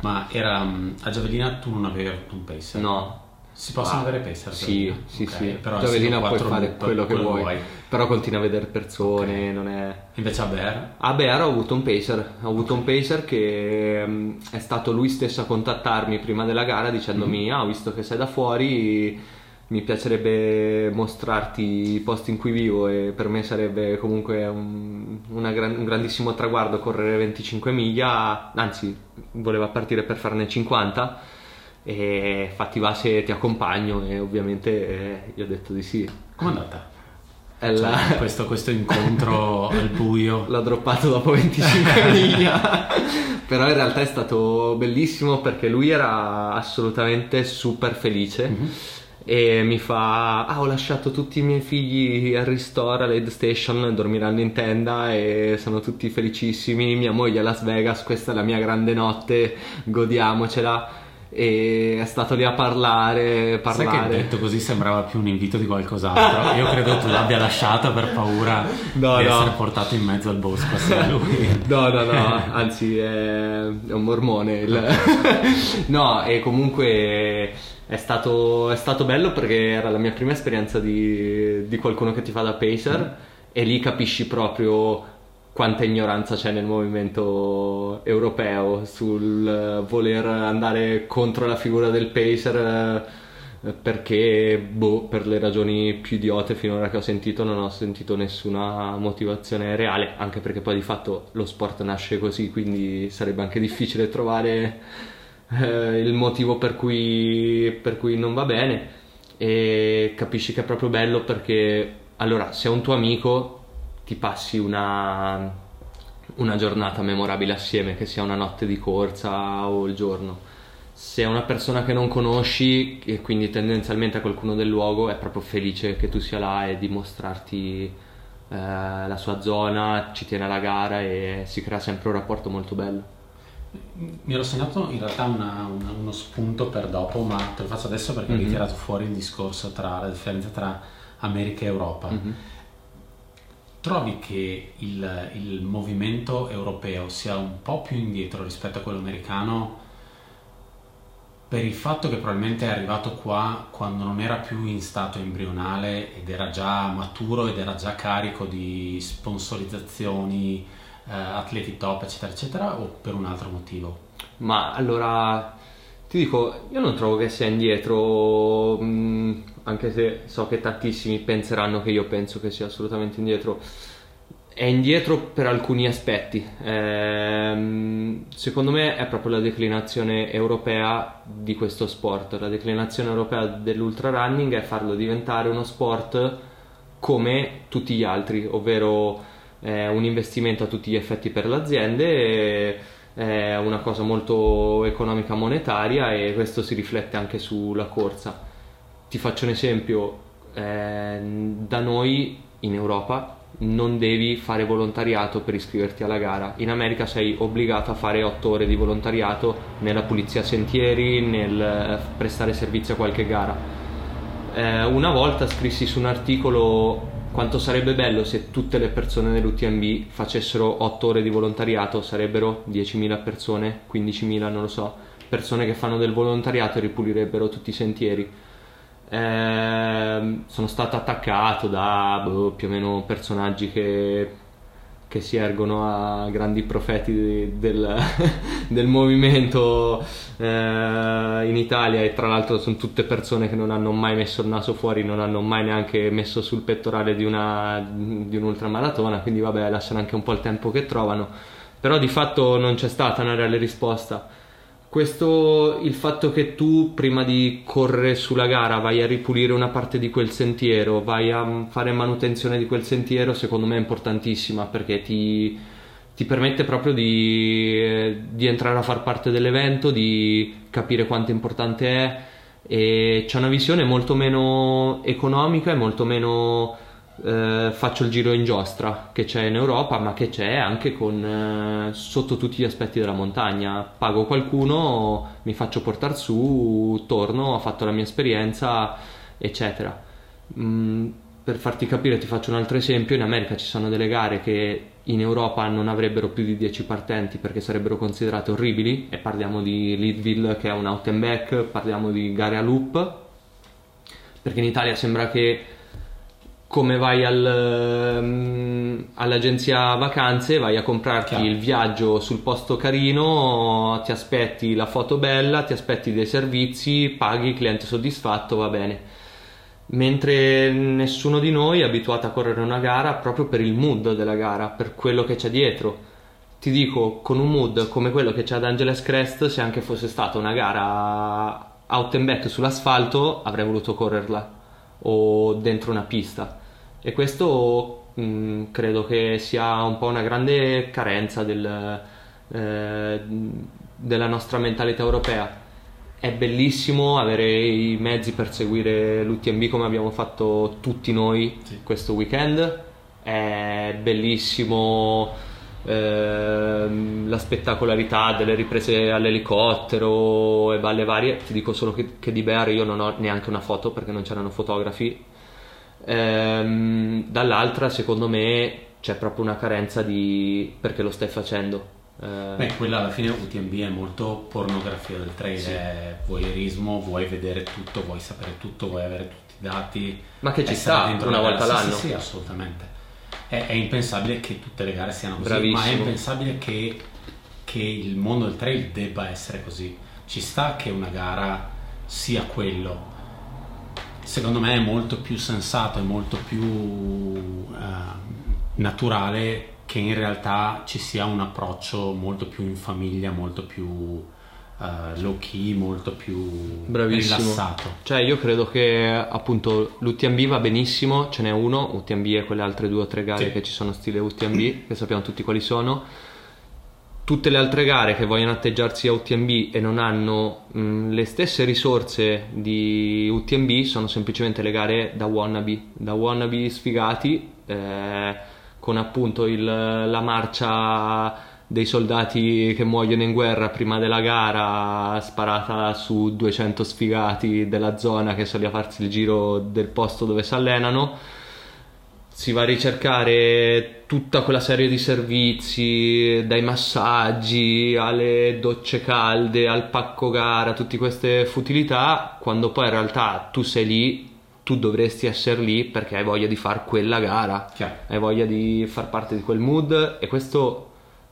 Ma era mm, a Giavellina tu non avevi un pacer? No. Si possono ah, avere pacer? Sì, sì, okay. sì. Però Giavellina puoi fare loop, quello che vuoi, vuoi, però continui a vedere persone, okay. non è... Invece a Bear? A Bear ho avuto un pacer, ho avuto un pacer che um, è stato lui stesso a contattarmi prima della gara dicendomi mm-hmm. ah, visto che sei da fuori mi piacerebbe mostrarti i posti in cui vivo e per me sarebbe comunque un, gran, un, grandissimo traguardo correre 25 miglia, anzi voleva partire per farne 50 e fatti va se ti accompagno e ovviamente eh, io ho detto di sì. Com'è andata? La... Cioè, questo, questo, incontro al buio l'ho droppato dopo 25 miglia però in realtà è stato bellissimo perché lui era assolutamente super felice mm-hmm e mi fa ah ho lasciato tutti i miei figli al ristoro all'aid station dormiranno in tenda e sono tutti felicissimi mia moglie a Las Vegas questa è la mia grande notte godiamocela e è stato lì a parlare, parlare. Sai che detto così sembrava più un invito di qualcos'altro. Io credo tu l'abbia lasciata per paura no, di no. essere portato in mezzo al bosco assieme lui. No, no, no, anzi è, è un mormone. Il... no, e comunque è stato, è stato, bello perché era la mia prima esperienza di, di qualcuno che ti fa da pacer mm. e lì capisci proprio quanta ignoranza c'è nel movimento europeo sul voler andare contro la figura del pacer eh, perché boh, per le ragioni più idiote finora che ho sentito non ho sentito nessuna motivazione reale anche perché poi di fatto lo sport nasce così quindi sarebbe anche difficile trovare eh, il motivo per cui, per cui non va bene e capisci che è proprio bello perché allora se è un tuo amico ti passi una, una giornata memorabile assieme, che sia una notte di corsa o il giorno. Se è una persona che non conosci e quindi tendenzialmente a qualcuno del luogo, è proprio felice che tu sia là e dimostrarti eh, la sua zona, ci tiene alla gara e si crea sempre un rapporto molto bello. Mi ero segnato in realtà una, una, uno spunto per dopo, ma te lo faccio adesso perché mm-hmm. hai tirato fuori il discorso tra la differenza tra America e Europa. Mm-hmm trovi che il, il, movimento europeo sia un po' più indietro rispetto a quello americano per il fatto che probabilmente è arrivato qua quando non era più in stato embrionale ed era già maturo ed era già carico di sponsorizzazioni, eh, atleti top, eccetera, eccetera, o per un altro motivo? Ma allora ti dico, io non trovo che sia indietro. Mh mm, anche se so che tantissimi penseranno che io penso che sia assolutamente indietro, è indietro per alcuni aspetti. Ehm, secondo me è proprio la declinazione europea di questo sport. La declinazione europea dell'ultra running è farlo diventare uno sport come tutti gli altri, ovvero eh, un investimento a tutti gli effetti per le aziende. È una cosa molto economica monetaria e questo si riflette anche sulla corsa ti faccio un esempio, eh, da noi in Europa non devi fare volontariato per iscriverti alla gara. In America sei obbligato a fare 8 ore di volontariato nella pulizia sentieri, nel eh, prestare servizio a qualche gara. Eh, una volta scrissi su un articolo quanto sarebbe bello se tutte le persone nell'UTMB facessero 8 ore di volontariato, sarebbero 10.000 persone, 15.000, non lo so, persone che fanno del volontariato e ripulirebbero tutti i sentieri. Eh, sono stato attaccato da boh, più o meno personaggi che, che, si ergono a grandi profeti del, del movimento eh, in Italia. E tra l'altro sono tutte persone che non hanno mai messo il naso fuori, non hanno mai neanche messo sul pettorale di, una, di un'ultramaratona, quindi vabbè lasciano anche un po' il tempo che trovano, però di fatto non c'è stata una reale risposta questo, il fatto che tu prima di correre sulla gara vai a ripulire una parte di quel sentiero, vai a fare manutenzione di quel sentiero, secondo me è importantissima perché ti, ti permette proprio di, di, entrare a far parte dell'evento, di capire quanto importante è. E c'è una visione molto meno economica e molto meno eh, faccio il giro in giostra che c'è in Europa, ma che c'è anche con, eh, sotto tutti gli aspetti della montagna. Pago qualcuno, mi faccio portare su, torno, ho fatto la mia esperienza, eccetera. Mm, per farti capire, ti faccio un altro esempio: in America ci sono delle gare che in Europa non avrebbero più di 10 partenti perché sarebbero considerate orribili, e parliamo di Leadville che è un out and back, parliamo di gare a loop, perché in Italia sembra che come vai al, um, all'agenzia vacanze, vai a comprarti Chiaro. il viaggio sul posto carino, ti aspetti la foto bella, ti aspetti dei servizi, paghi, cliente soddisfatto, va bene. Mentre nessuno di noi è abituato a correre una gara proprio per il mood della gara, per quello che c'è dietro. Ti dico, con un mood come quello che c'è ad Angeles Crest, se anche fosse stata una gara out and back sull'asfalto, avrei voluto correrla o dentro una pista e questo mh, mm, credo che sia un po' una grande carenza del, eh, della nostra mentalità europea è bellissimo avere i mezzi per seguire l'UTMB come abbiamo fatto tutti noi sì. questo weekend. È bellissimo ehm, la spettacolarità delle riprese all'elicottero e balle varie. Ti dico solo che, che, di Bear io non ho neanche una foto perché non c'erano fotografi. Ehm, dall'altra, secondo me, c'è proprio una carenza di perché lo stai facendo eh... Beh, quella alla fine UTMB è molto pornografia del trail, sì. è voyeurismo, vuoi vedere tutto, vuoi sapere tutto, vuoi avere tutti i dati. Ma che ci sta dentro una volta l'anno? Sì, sì, assolutamente. È, è, impensabile che tutte le gare siano così, Bravissimo. ma è impensabile che, che il mondo del trail debba essere così. Ci sta che una gara sia quello. Secondo me è molto più sensato, è molto più uh, naturale che in realtà ci sia un approccio molto più in famiglia, molto più uh, low key, molto più Bravissimo. rilassato. Cioè io credo che appunto l'UTMB va benissimo, ce n'è uno, UTMB e quelle altre due o tre gare sì. che ci sono stile UTMB, che sappiamo tutti quali sono. Tutte le altre gare che vogliono atteggiarsi a UTMB e non hanno mh, le stesse risorse di UTMB sono semplicemente le gare da wannabe, da wannabe sfigati. Eh, con appunto il, la marcia dei soldati che muoiono in guerra prima della gara sparata su 200 sfigati della zona che sono lì a farsi il giro del posto dove si allenano si va a ricercare tutta quella serie di servizi dai massaggi alle docce calde al pacco gara tutte queste futilità quando poi in realtà tu sei lì tu dovresti essere lì perché hai voglia di fare quella gara, Chiaro. hai voglia di far parte di quel mood e questo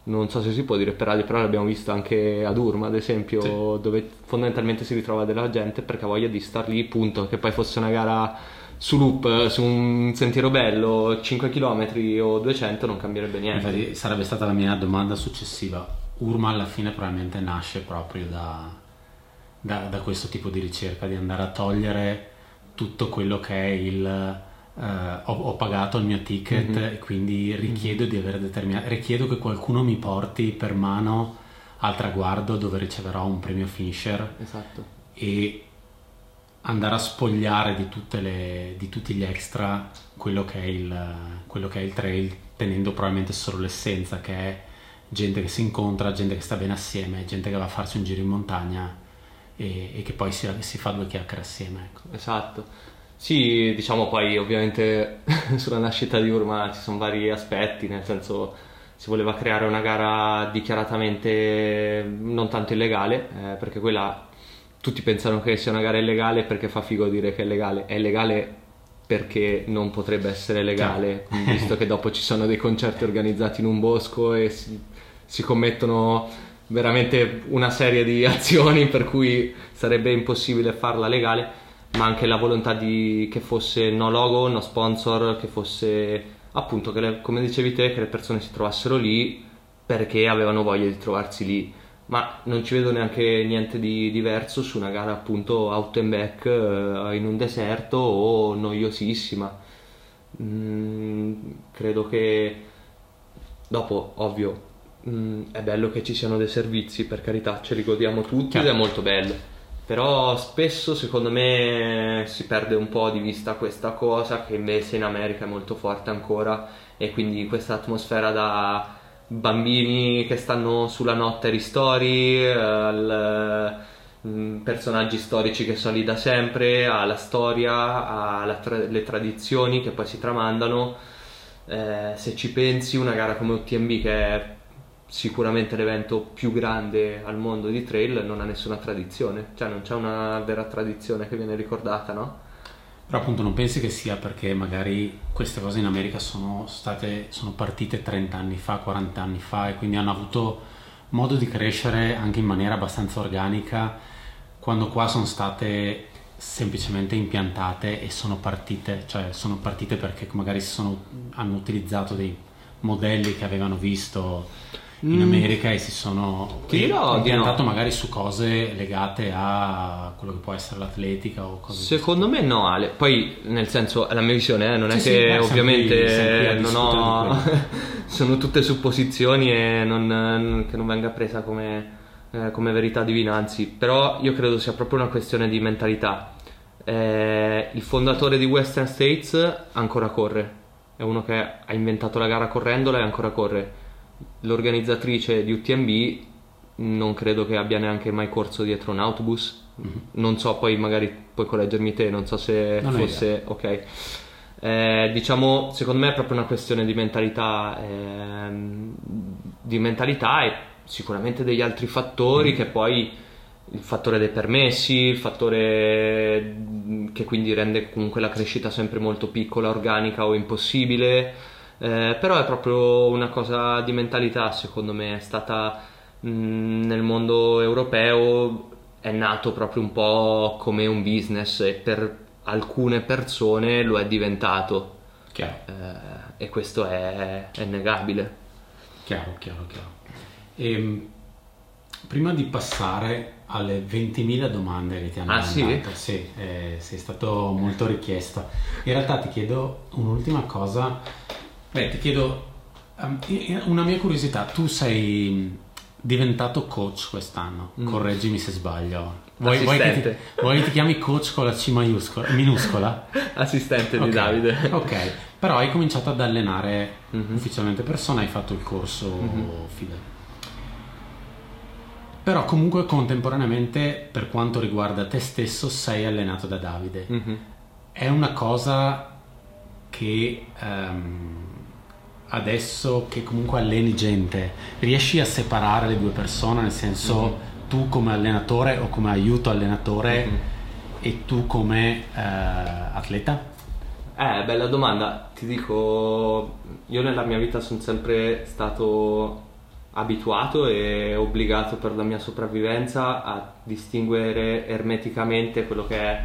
non so se si può dire per radio, però l'abbiamo visto anche ad Urma ad esempio, sì. dove fondamentalmente si ritrova della gente perché ha voglia di star lì, punto, che poi fosse una gara su loop, su un sentiero bello, 5 km o 200 non cambierebbe niente. Infatti sarebbe stata la mia domanda successiva. Urma alla fine probabilmente nasce proprio da, da, da questo tipo di ricerca, di andare a togliere tutto quello che è il uh, ho, ho, pagato il mio ticket mm-hmm. e quindi richiedo di avere determinato richiedo che qualcuno mi porti per mano al traguardo dove riceverò un premio finisher esatto. e andare a spogliare di, le, di, tutti gli extra quello che, il, quello che è il trail tenendo probabilmente solo l'essenza che è gente che si incontra, gente che sta bene assieme, gente che va a farsi un giro in montagna e, e che poi si, si, fa due chiacchiere assieme. Ecco. Esatto. Sì, diciamo poi ovviamente sulla nascita di Urma ci sono vari aspetti, nel senso si voleva creare una gara dichiaratamente non tanto illegale, eh, perché quella tutti pensano che sia una gara illegale perché fa figo dire che è legale, è legale perché non potrebbe essere legale, visto che dopo ci sono dei concerti organizzati in un bosco e si, si commettono veramente una serie di azioni per cui sarebbe impossibile farla legale, ma anche la volontà di che fosse no logo, no sponsor, che fosse appunto che le, come dicevi te che le persone si trovassero lì perché avevano voglia di trovarsi lì. Ma non ci vedo neanche niente di diverso su una gara appunto out and back eh, in un deserto o noiosissima. Mm, credo che dopo, ovvio, mm, è bello che ci siano dei servizi, per carità, ce li godiamo tutti Chiaro. ed è molto bello. Però spesso secondo me si perde un po' di vista questa cosa che invece in America è molto forte ancora e quindi questa atmosfera da bambini che stanno sulla notte ristori, al, mm, personaggi storici che sono lì da sempre, alla storia, alle tradizioni che poi si tramandano. Eh, se ci pensi, una gara come UTMB che è sicuramente l'evento più grande al mondo di trail non ha nessuna tradizione, cioè non c'è una vera tradizione che viene ricordata, no? Però appunto non pensi che sia perché magari queste cose in America sono state, sono partite 30 anni fa, 40 anni fa e quindi hanno avuto modo di crescere anche in maniera abbastanza organica quando qua sono state semplicemente impiantate e sono partite, cioè sono partite perché magari sono, hanno utilizzato dei modelli che avevano visto in mm. America e si sono orientato no. magari su cose legate a quello che può essere l'atletica o cose secondo me no Ale poi nel senso la mia visione eh, non sì, è sì, che ovviamente sempre, non ho sono tutte supposizioni e non, che non venga presa come eh, come verità divina, anzi, però io credo sia proprio una questione di mentalità. Eh, il fondatore di Western States ancora corre, è uno che ha inventato la gara correndola e ancora corre. L'organizzatrice di UTMB non credo che abbia neanche mai corso dietro un autobus. Mm-hmm. Non so, poi magari puoi correggermi te, non so se non fosse ok. Eh, diciamo, secondo me è proprio una questione di mentalità, eh, di mentalità e sicuramente degli altri fattori mm. che poi il fattore dei permessi, il fattore che quindi rende comunque la crescita sempre molto piccola, organica o impossibile, eh, però è proprio una cosa di mentalità secondo me, è stata mh, nel mondo europeo, è nato proprio un po' come un business e per alcune persone lo è diventato. Chiaro. Eh, e questo è, è negabile. Chiaro, chiaro, chiaro. E, ehm, prima di passare alle 20.000 domande che ti hanno ah, mandato, sì? sì eh, sei stato molto richiesto. In realtà ti chiedo un'ultima cosa. Beh, ti chiedo um, una mia curiosità. Tu sei diventato coach quest'anno, mm. correggimi se sbaglio. Vuoi, vuoi, che ti, vuoi, che ti, chiami coach con la C maiuscola, minuscola? Assistente okay. di Davide. Ok, però hai cominciato ad allenare mm-hmm. ufficialmente persone, hai fatto il corso mm-hmm. FIDE. Però comunque contemporaneamente per quanto riguarda te stesso sei allenato da Davide. Mm-hmm. È una cosa che um, adesso che comunque alleni gente, riesci a separare le due persone, nel senso mm-hmm. tu come allenatore o come aiuto allenatore mm-hmm. e tu come uh, atleta? Eh, bella domanda. Ti dico, io nella mia vita sono sempre stato abituato e obbligato per la mia sopravvivenza a distinguere ermeticamente quello che è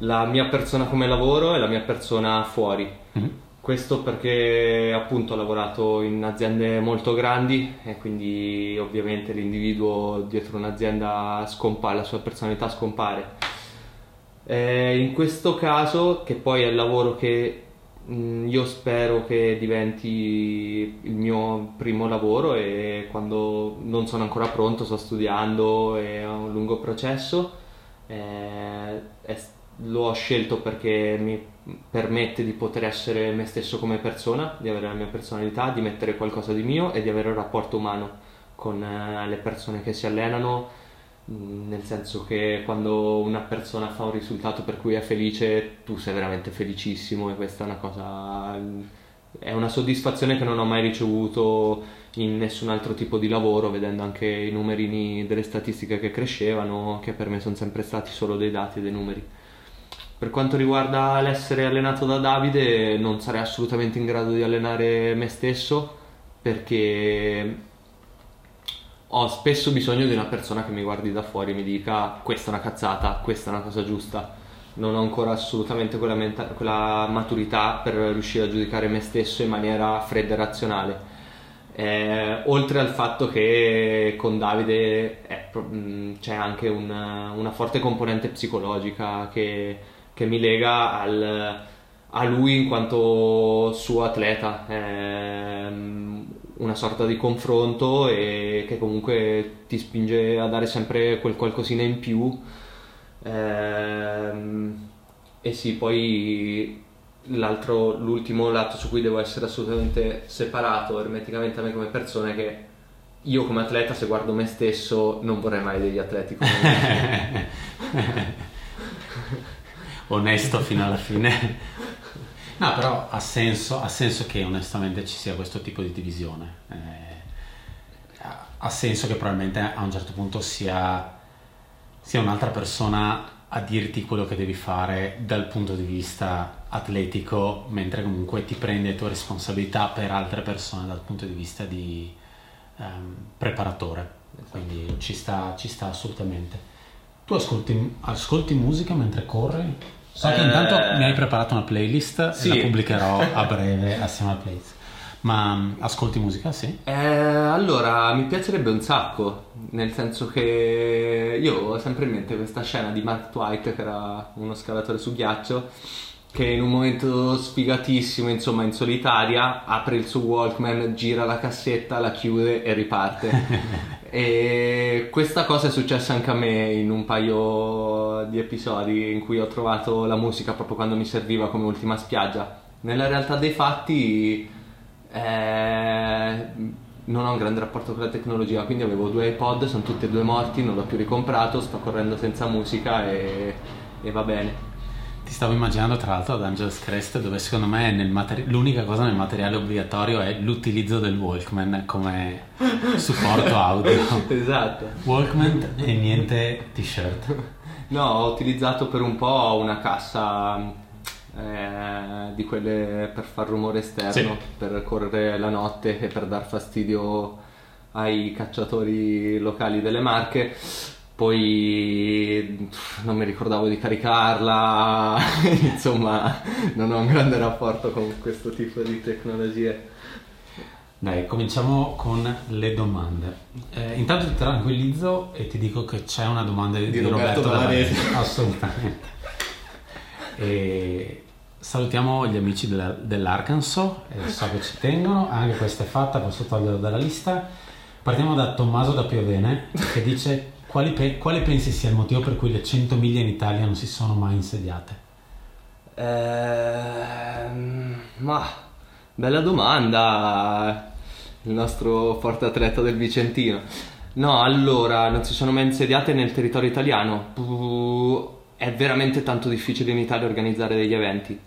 la mia persona come lavoro e la mia persona fuori. Mm-hmm questo perché appunto ho lavorato in aziende molto grandi e quindi ovviamente l'individuo dietro un'azienda scompare, la sua personalità scompare. Eh, in questo caso, che poi è il lavoro che mh, mm, io spero che diventi il mio primo lavoro e quando non sono ancora pronto, sto studiando, è un lungo processo, eh, è, lo ho scelto perché mi permette di poter essere me stesso come persona, di avere la mia personalità, di mettere qualcosa di mio e di avere un rapporto umano con eh, le persone che si allenano, nel senso che quando una persona fa un risultato per cui è felice, tu sei veramente felicissimo e questa è una cosa è una soddisfazione che non ho mai ricevuto in nessun altro tipo di lavoro, vedendo anche i numerini delle statistiche che crescevano, che per me sono sempre stati solo dei dati e dei numeri. Per quanto riguarda l'essere allenato da Davide, non sarei assolutamente in grado di allenare me stesso perché ho spesso bisogno di una persona che mi guardi da fuori e mi dica questa è una cazzata, questa è una cosa giusta. Non ho ancora assolutamente quella, menta- quella maturità per riuscire a giudicare me stesso in maniera fredda e razionale. Eh, oltre al fatto che con Davide è, c'è anche una, una forte componente psicologica che che mi lega al, a lui in quanto suo atleta. È una sorta di confronto e che comunque ti spinge a dare sempre quel qualcosina in più. Ehm, e sì, poi l'altro, l'ultimo lato su cui devo essere assolutamente separato ermeticamente da me come persona è che io come atleta se guardo me stesso non vorrei mai degli atleti come me. onesto fino alla fine. No, però ha senso, ha senso, che onestamente ci sia questo tipo di divisione. Eh, ha senso che probabilmente a un certo punto sia, sia un'altra persona a dirti quello che devi fare dal punto di vista atletico, mentre comunque ti prende le tue responsabilità per altre persone dal punto di vista di um, preparatore. Quindi ci sta, ci sta assolutamente. Tu ascolti, ascolti musica mentre corri? So che intanto mi hai preparato una playlist sì. e la pubblicherò a breve assieme alla playlist. Ma mm, ascolti musica, sì? Eh, allora, mi piacerebbe un sacco, nel senso che io ho sempre in mente questa scena di Mark Twight, che era uno scalatore su ghiaccio, che in un momento sfigatissimo, insomma, in solitaria, apre il suo Walkman, gira la cassetta, la chiude e riparte. E questa cosa è successa anche a me in un paio di episodi in cui ho trovato la musica proprio quando mi serviva come ultima spiaggia. Nella realtà dei fatti eh, non ho un grande rapporto con la tecnologia, quindi avevo due iPod, sono tutti e due morti, non l'ho più ricomprato, sto correndo senza musica e, e va bene. Ti stavo immaginando tra l'altro ad Angel's Crest dove secondo me materi- l'unica cosa nel materiale obbligatorio è l'utilizzo del Walkman come supporto audio. esatto. Walkman e niente t-shirt. No, ho utilizzato per un po' una cassa eh, di quelle per far rumore esterno, sì. per correre la notte e per dar fastidio ai cacciatori locali delle Marche poi non mi ricordavo di caricarla, insomma non ho un grande rapporto con questo tipo di tecnologie. Dai, cominciamo con le domande. Eh, intanto ti tranquillizzo e ti dico che c'è una domanda di, di Roberto, Roberto Davanese. Assolutamente. E salutiamo gli amici dell'Arkansas, eh, so che ci tengono, anche questa è fatta, posso toglierla dalla lista. Partiamo da Tommaso da Piovene che dice quali pe- quale pensi sia il motivo per cui le 100 miglia in Italia non si sono mai insediate? Ehm, ma bella domanda, il nostro forte atleta del Vicentino. No, allora, non si sono mai insediate nel territorio italiano. È veramente tanto difficile in Italia organizzare degli eventi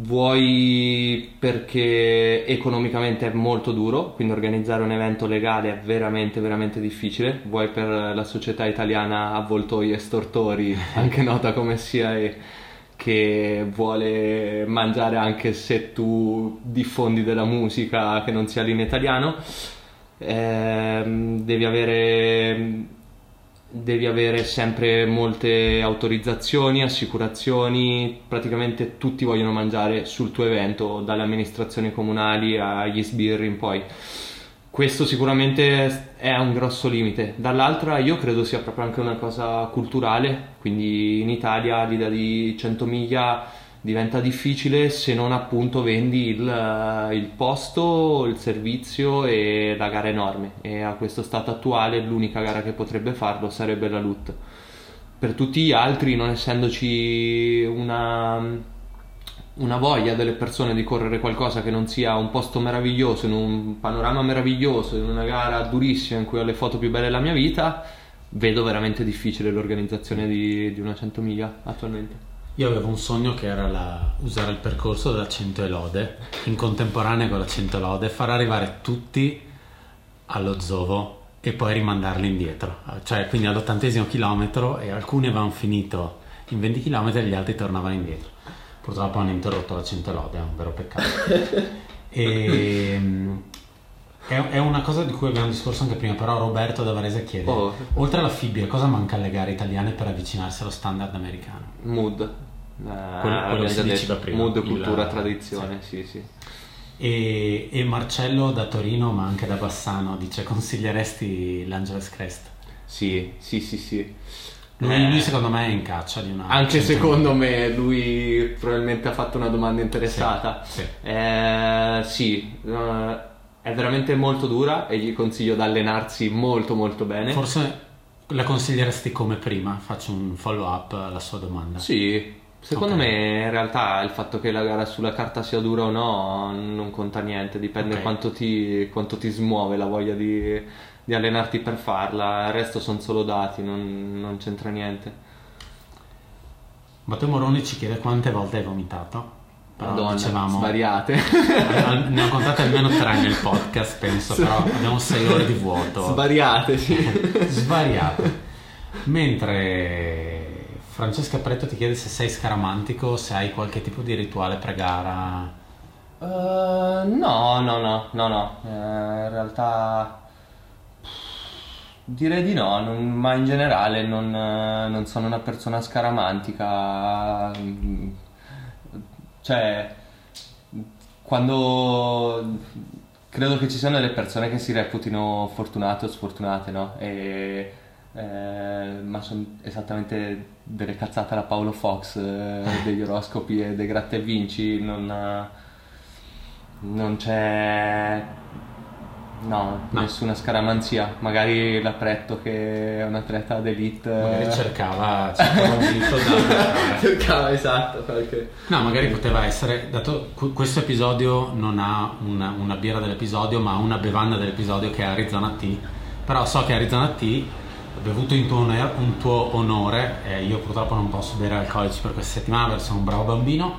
vuoi perché economicamente è molto duro, quindi organizzare un evento legale è veramente veramente difficile, vuoi per la società italiana avvoltoi e stortori, anche nota come sia e che vuole mangiare anche se tu diffondi della musica che non sia lì in italiano, eh, devi avere devi avere sempre molte autorizzazioni, assicurazioni, praticamente tutti vogliono mangiare sul tuo evento, dalle amministrazioni comunali agli sbirri in poi. Questo sicuramente è un grosso limite. Dall'altra io credo sia proprio anche una cosa culturale, quindi in Italia l'idea di 100 miglia diventa difficile se non appunto vendi il, eh, il, posto, il servizio e la gara enorme e a questo stato attuale l'unica gara che potrebbe farlo sarebbe la LUT. Per tutti gli altri, non essendoci una, una voglia delle persone di correre qualcosa che non sia un posto meraviglioso, in un panorama meraviglioso, in una gara durissima in cui ho le foto più belle della mia vita, vedo veramente difficile l'organizzazione di, di una 100 miglia attualmente. Io avevo un sogno che era la, usare il percorso della 100 Elode, in contemporanea con la 100 Elode, far arrivare tutti allo Zovo e poi rimandarli indietro. Cioè, quindi all'ottantesimo chilometro e alcuni avevano finito in 20 km e gli altri tornavano indietro. Purtroppo hanno interrotto la 100 Elode, è un vero peccato. e, ehm, è, una cosa di cui abbiamo discorso anche prima, però Roberto da Varese chiede, oh. oltre alla fibbia, cosa manca alle gare italiane per avvicinarsi allo standard americano? Mood eh, quello, quello si diceva prima. Mood, cultura, il, tradizione, sì, sì. sì. E, e, Marcello da Torino, ma anche da Bassano, dice consiglieresti l'Angeles Crest? Sì, sì, sì, sì. Lui, eh, lui, secondo me è in caccia di una... Anche secondo me lui probabilmente ha fatto una domanda interessata. Sì, sì. Eh, sì uh, è veramente molto dura e gli consiglio di allenarsi molto molto bene. Forse la consiglieresti come prima? Faccio un follow up alla sua domanda. Sì, Secondo okay. me in realtà il fatto che la gara sulla carta sia dura o no non conta niente, dipende okay. quanto, ti, quanto, ti, smuove la voglia di, di, allenarti per farla, il resto sono solo dati, non, non c'entra niente. Matteo Moroni ci chiede quante volte hai vomitato. Però Madonna, dicevamo, svariate. ne ho contate almeno tre nel podcast, penso, però abbiamo sei ore di vuoto. Svariate, sì. svariate. Mentre Francesca Pretto ti chiede se sei scaramantico, se hai qualche tipo di rituale pre-gara. Uh, no, no, no, no, no. Uh, in realtà direi di no, non, ma in generale non, non, sono una persona scaramantica. Cioè, quando credo che ci siano delle persone che si reputino fortunate o sfortunate, no? E eh, ma sono esattamente delle cazzate alla Paolo Fox eh, degli oroscopi e dei gratta e vinci non, non c'è No, No. nessuna scaramanzia. Magari l'Apretto che è un atleta d'elite. Magari cercava, cercava un dito da Cercava, esatto, qualche... No, magari poteva essere, dato qu- questo episodio non ha una, una birra dell'episodio, ma ha una bevanda dell'episodio che è Arizona Tea. Però so che Arizona Tea, bevuto in tuo, onore, un tuo onore, e io purtroppo non posso bere alcolici per questa settimana perché sono un bravo bambino,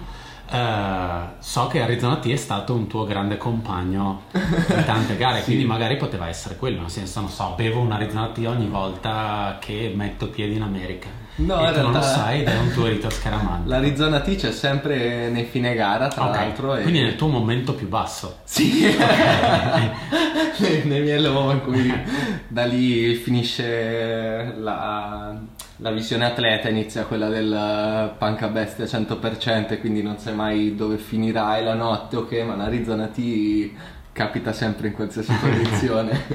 eh, so che Arizona Tea è stato un tuo grande compagno di tante gare, Sì. quindi magari poteva essere quello, nel senso, non so, bevo un Arizona Tea ogni volta che metto piedi in America. No, e tu non lo sai ed è un tuo rito scaramante. L'Arizona Tea c'è sempre nei fine gara, tra Ok, l'altro. e- Quindi nel tuo momento più basso. Sì, nei, nei miei low in cui da lì finisce la, la visione atleta, inizia quella del panca bestia 100% e quindi non sai mai dove finirai la notte o che, ma l'Arizona Tea capita sempre in qualsiasi condizione.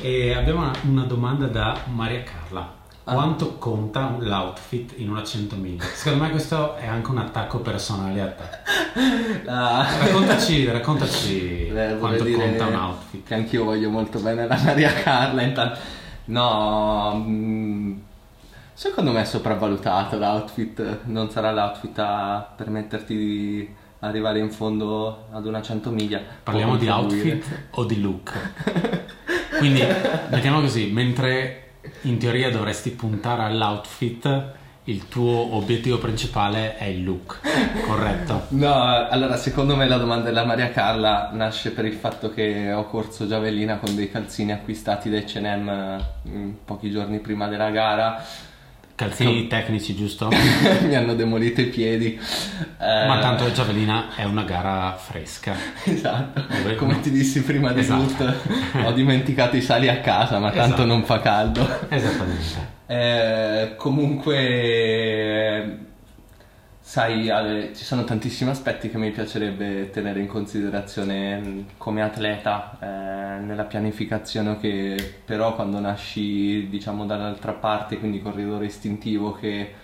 E abbiamo una, una domanda da Maria Carla. Ah. Quanto conta l'outfit in una 100 miglia? Secondo me questo è anche un attacco personale a te. La- Raccontaci, raccontaci Beh, quanto conta un outfit. Che anch'io voglio molto bene la Maria Carla. Intanto, no, mm, secondo me è sopravvalutato l'outfit. Non sarà l'outfit a permetterti di arrivare in fondo ad una 100 miglia. Parliamo di outfit o di look? Quindi mettiamo così, mentre in teoria dovresti puntare all'outfit, il tuo obiettivo principale è il look, corretto? No, allora secondo me la domanda della Maria Carla nasce per il fatto che ho corso Giavellina con dei calzini acquistati da H&M mm, pochi giorni prima della gara. Calzini tecnici, giusto? Mi hanno demolito i piedi. Eh, Ma tanto Giavellina è una gara fresca. Esatto, Dove- come ti dissi prima di Esatto. tutto, ho dimenticato i sali a casa, ma tanto Esatto. non fa caldo. Esattamente. Eh, comunque, sai, Ale, ci sono tantissimi aspetti che mi piacerebbe tenere in considerazione mh, come atleta eh, nella pianificazione che però quando nasci, diciamo, dall'altra parte, quindi corridore istintivo che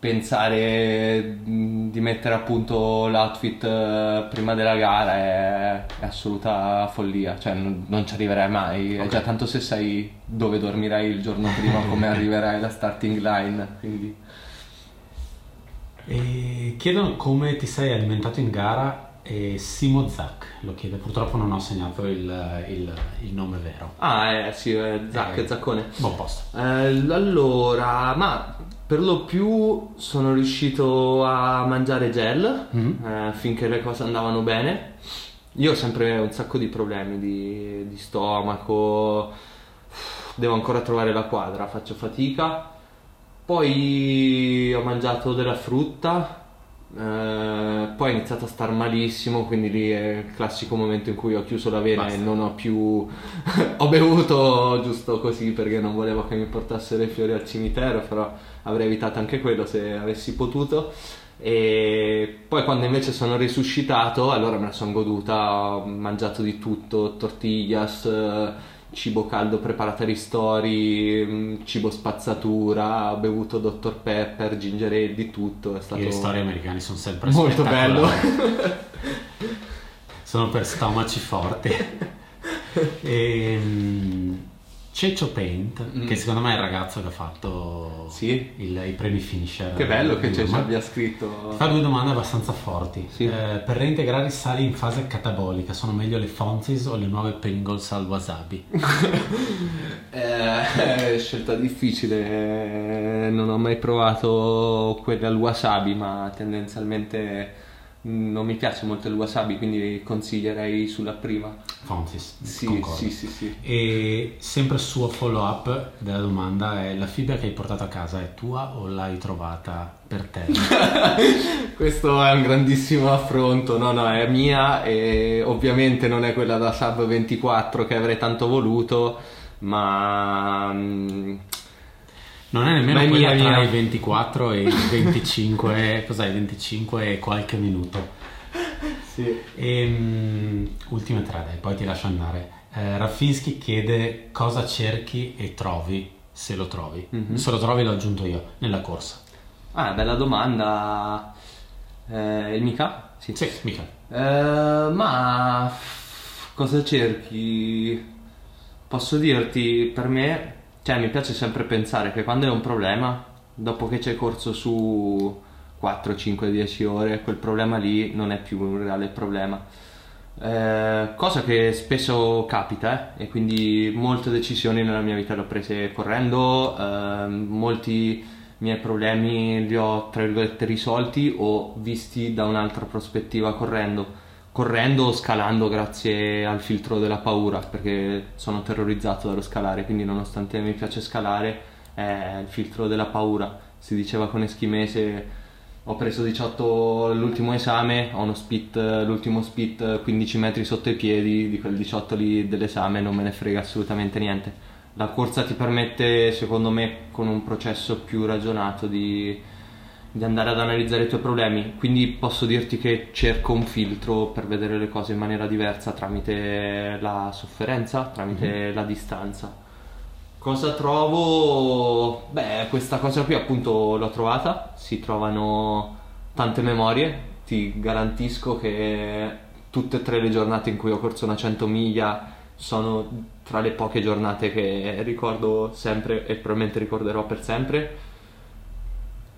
pensare mh, di mettere a punto l'outfit eh, prima della gara è, è assoluta follia, cioè non, non ci arriverai mai, è già tanto se sai dove dormirai il giorno prima, come arriverai alla starting line, quindi E chiedono come ti sei alimentato in gara e Simo Zac lo chiede, purtroppo non ho segnato il, il- il nome vero. Ah, eh, sì, eh, Zac, Eh. Zaccone. Buon posto. Eh, allora, ma per lo più sono riuscito a mangiare gel Mhm. eh, finché le cose andavano bene. Io ho sempre un sacco di problemi di, di stomaco, devo ancora trovare la quadra, faccio fatica. Poi ho mangiato della frutta, eh, poi ho iniziato a star malissimo, quindi lì è il classico momento in cui ho chiuso la vena Basta. e non ho più... ho bevuto giusto così perché non volevo che mi portassero i fiori al cimitero, però avrei evitato anche quello se avessi potuto. E poi quando invece sono risuscitato, allora me la sono goduta, ho mangiato di tutto, tortillas, cibo caldo preparato a ristori, mh, cibo spazzatura, ho bevuto Dr. Pepper, ginger ale, di tutto, è stato I ristori americani sono sempre molto bello. sono per stomaci forti. e, Ceccio Paint, Mm. che secondo me è il ragazzo che ha fatto Sì. il- i premi finisher. Che bello che Roma. abbia scritto. Fa due domande abbastanza forti. Sì. Eh, per reintegrare i sali in fase catabolica, sono meglio le Fonzis o le nuove Pringles al wasabi? Eh, è scelta difficile, eh, non ho mai provato quelle al wasabi, ma tendenzialmente non mi piace molto il wasabi, quindi consiglierei sulla prima. Fonzis, Sì, concordo. sì, sì, sì. E sempre suo follow up della domanda è la fibbia che hai portato a casa è tua o l'hai trovata per te? Questo è un grandissimo affronto, no, no, è mia e ovviamente non è quella da Sub 24 che avrei tanto voluto, ma mm, Non è nemmeno Ma quella mia, tra mia. i 24 e i 25, cos'è, 25 e qualche minuto. sì. E, mm, ultime tre, dai, poi ti lascio andare. Eh, Raffinsky chiede cosa cerchi e trovi, se lo trovi. Mhm. Se lo trovi l'ho aggiunto io, nella corsa. Ah, bella domanda. Eh, il mica? Sì. Sì, mica. Eh, ma cosa cerchi? Posso dirti, per me, cioè mi piace sempre pensare che quando è un problema, dopo che c'è corso su 4, 5, 10 ore, quel problema lì non è più un reale problema. Eh, cosa che spesso capita eh, e quindi molte decisioni nella mia vita le ho prese correndo, eh, molti miei problemi li ho tra virgolette risolti o visti da un'altra prospettiva correndo correndo o scalando grazie al filtro della paura perché sono terrorizzato dallo scalare quindi nonostante mi piace scalare è il filtro della paura si diceva con eschimese ho preso 18 l'ultimo esame, ho uno spit, l'ultimo spit 15 metri sotto i piedi, di quel 18 lì dell'esame non me ne frega assolutamente niente. La corsa ti permette, secondo me, con un processo più ragionato di, di andare ad analizzare i tuoi problemi, quindi posso dirti che cerco un filtro per vedere le cose in maniera diversa tramite la sofferenza, tramite mm-hmm. la distanza. Cosa trovo? Beh, questa cosa qui appunto l'ho trovata, si trovano tante memorie, ti garantisco che tutte e tre le giornate in cui ho corso una 100 miglia sono tra le poche giornate che ricordo sempre e probabilmente ricorderò per sempre.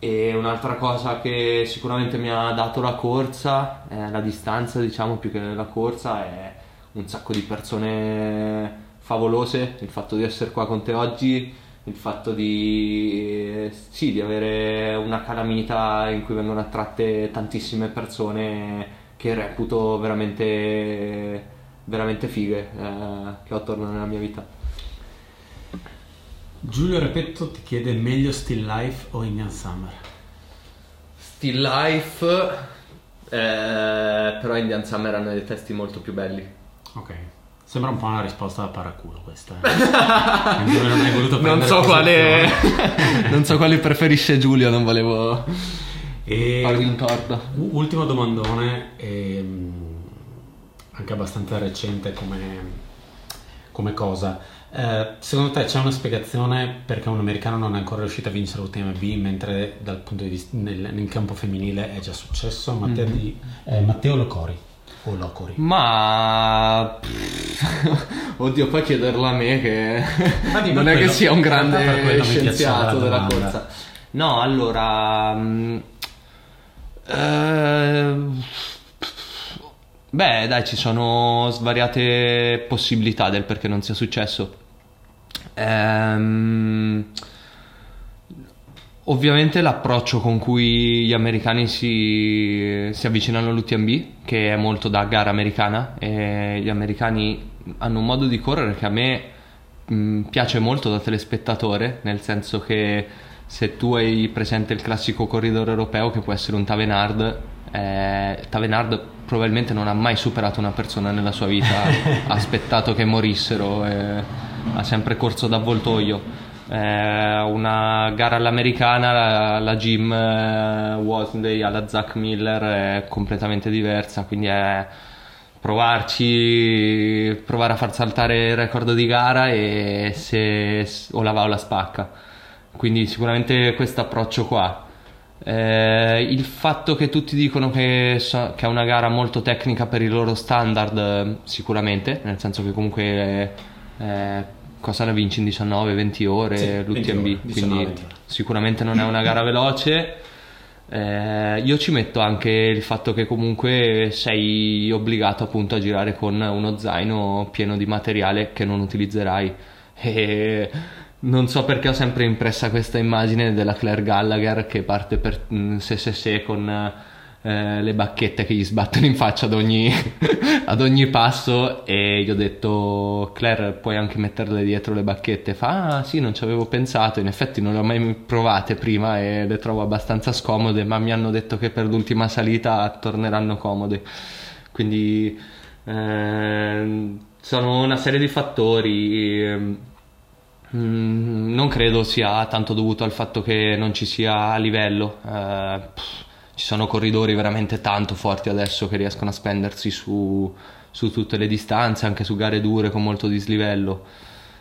E un'altra cosa che sicuramente mi ha dato la corsa, eh, la distanza diciamo più che la corsa, è un sacco di persone favolose, il fatto di essere qua con te oggi, il fatto di, sì, di avere una calamita in cui vengono attratte tantissime persone che reputo veramente, veramente fighe eh, che ho attorno nella mia vita. Giulio Repetto ti chiede meglio Still Life o Indian Summer? Still Life, eh, però Indian Summer hanno dei testi molto più belli. Ok. Sembra un po' una risposta da paraculo questa. Eh. non hai voluto non so, quale, non so quale preferisce Giulio, non volevo e fargli un torto. Ultimo domandone, ehm, anche abbastanza recente come, come cosa. Eh, secondo te c'è una spiegazione perché un americano non è ancora riuscito a vincere l'UTMB mentre dal punto di vista nel, nel campo femminile è già successo? Matteo, mm-hmm. eh, Matteo Locori o Locori? Ma oddio, poi chiederlo a me che non è che sia un grande scienziato della corsa. No, allora mh, mm, eh, beh, dai, ci sono svariate possibilità del perché non sia successo. Ehm Ovviamente l'approccio con cui gli americani si, si, avvicinano all'UTMB, che è molto da gara americana, e gli americani hanno un modo di correre che a me mh, piace molto da telespettatore, nel senso che se tu hai presente il classico corridore europeo che può essere un Tavenard, eh, Tavenard probabilmente non ha mai superato una persona nella sua vita, ha aspettato che morissero, e ha sempre corso d'avvoltoio eh, una gara all'americana, la, la Jim eh, Watley alla Zach Miller è completamente diversa, quindi è provarci, provare a far saltare il record di gara e se o la va o la spacca. Quindi sicuramente questo approccio qua. Eh, il fatto che tutti dicono che, so, che, è una gara molto tecnica per i loro standard, sicuramente, nel senso che comunque eh, cosa ne vinci in 19-20 ore sì, l'UTMB, quindi sicuramente non è una gara veloce. Eh, io ci metto anche il fatto che comunque sei obbligato appunto a girare con uno zaino pieno di materiale che non utilizzerai e non so perché ho sempre impressa questa immagine della Claire Gallagher che parte per mm, se se se con eh, le bacchette che gli sbattono in faccia ad ogni, ad ogni, passo e gli ho detto Claire puoi anche metterle dietro le bacchette? Fa ah sì non ci avevo pensato in effetti non le ho mai provate prima e le trovo abbastanza scomode ma mi hanno detto che per l'ultima salita torneranno comode. Quindi eh, sono una serie di fattori ehm, mm, non credo sia tanto dovuto al fatto che non ci sia livello eh, ci sono corridori veramente tanto forti adesso che riescono a spendersi su, su tutte le distanze, anche su gare dure con molto dislivello.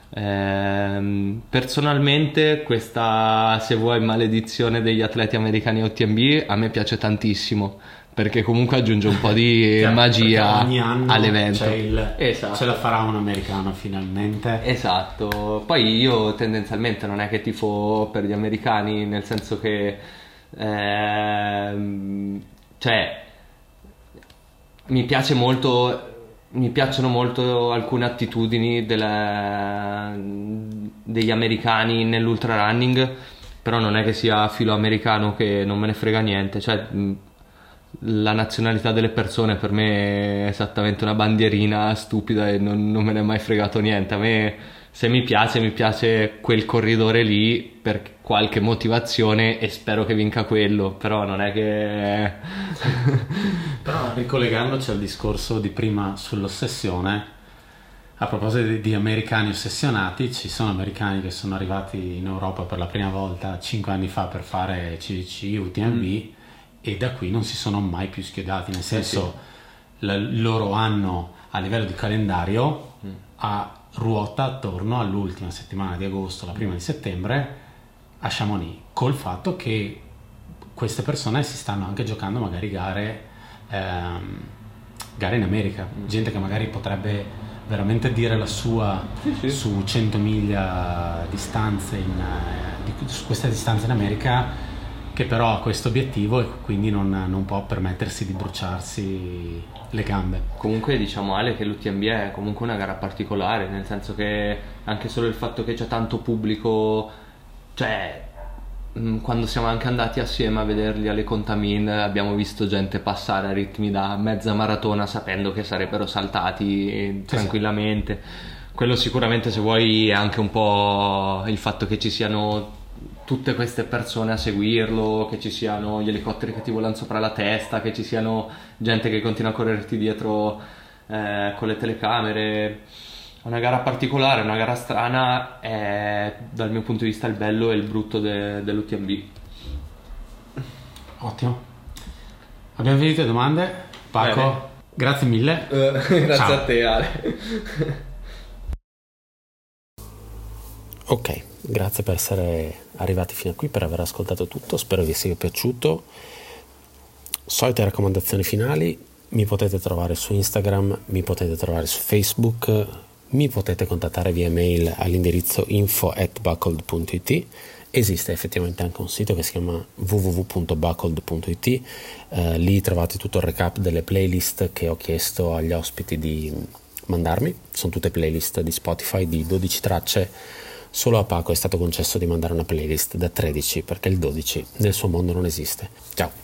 Eh, personalmente questa, se vuoi, maledizione degli atleti americani OTMB a me piace tantissimo perché comunque aggiunge un po' di Chiaro, magia ogni anno all'evento. c'è il- Esatto. Ce la farà un americano finalmente. Esatto, poi io tendenzialmente non è che tifo per gli americani, nel senso che ehm, cioè mi piace molto mi piacciono molto alcune attitudini della- degli americani nell'ultra running, però non è che sia filo americano che non me ne frega niente, cioè la nazionalità delle persone per me è esattamente una bandierina stupida e non, non me ne è mai fregato niente. A me se mi piace, mi piace quel corridore lì per qualche motivazione e spero che vinca quello, però non è che... Però ricollegandoci al discorso di prima sull'ossessione, a proposito di, di americani ossessionati, ci sono americani che sono arrivati in Europa per la prima volta 5 anni fa per fare CDC, UTMB e da qui non si sono mai più schiodati, nel senso la- il loro anno a livello di calendario a ruota attorno all'ultima settimana di agosto, la prima di settembre a Chamonix, col fatto che queste persone si stanno anche giocando magari gare, ehm, gare in America, gente che magari potrebbe veramente dire la sua su 100 miglia distanze in, eh, di- su queste distanze in America che però ha questo obiettivo e quindi non, non può permettersi di bruciarsi le gambe. Comunque diciamo Ale che l'UTMB è comunque una gara particolare, nel senso che anche solo il fatto che c'è tanto pubblico, cioè mh, quando siamo anche andati assieme a vederli alle Contamin abbiamo visto gente passare a ritmi da mezza maratona sapendo che sarebbero saltati tranquillamente. Quello sicuramente se vuoi è anche un po' il fatto che ci siano tutte queste persone a seguirlo, che ci siano gli elicotteri che ti volano sopra la testa, che ci siano gente che continua a correrti dietro eh, con le telecamere. È una gara particolare, una gara strana, è dal mio punto di vista il bello e il brutto de- dell'UTMB. Ottimo. Abbiamo finito le domande. Paco, Bene. grazie mille. grazie Ciao. a te Ale. Ok, grazie per essere arrivati fino a qui, per aver ascoltato tutto, spero vi sia piaciuto. Solite raccomandazioni finali, mi potete trovare su Instagram, mi potete trovare su Facebook, mi potete contattare via mail all'indirizzo info at buckled.it. Esiste effettivamente anche un sito che si chiama www.buckled.it, eh, lì trovate tutto il recap delle playlist che ho chiesto agli ospiti di mandarmi, sono tutte playlist di Spotify di 12 tracce Solo a Paco è stato concesso di mandare una playlist da 13 perché il 12 nel suo mondo non esiste. Ciao!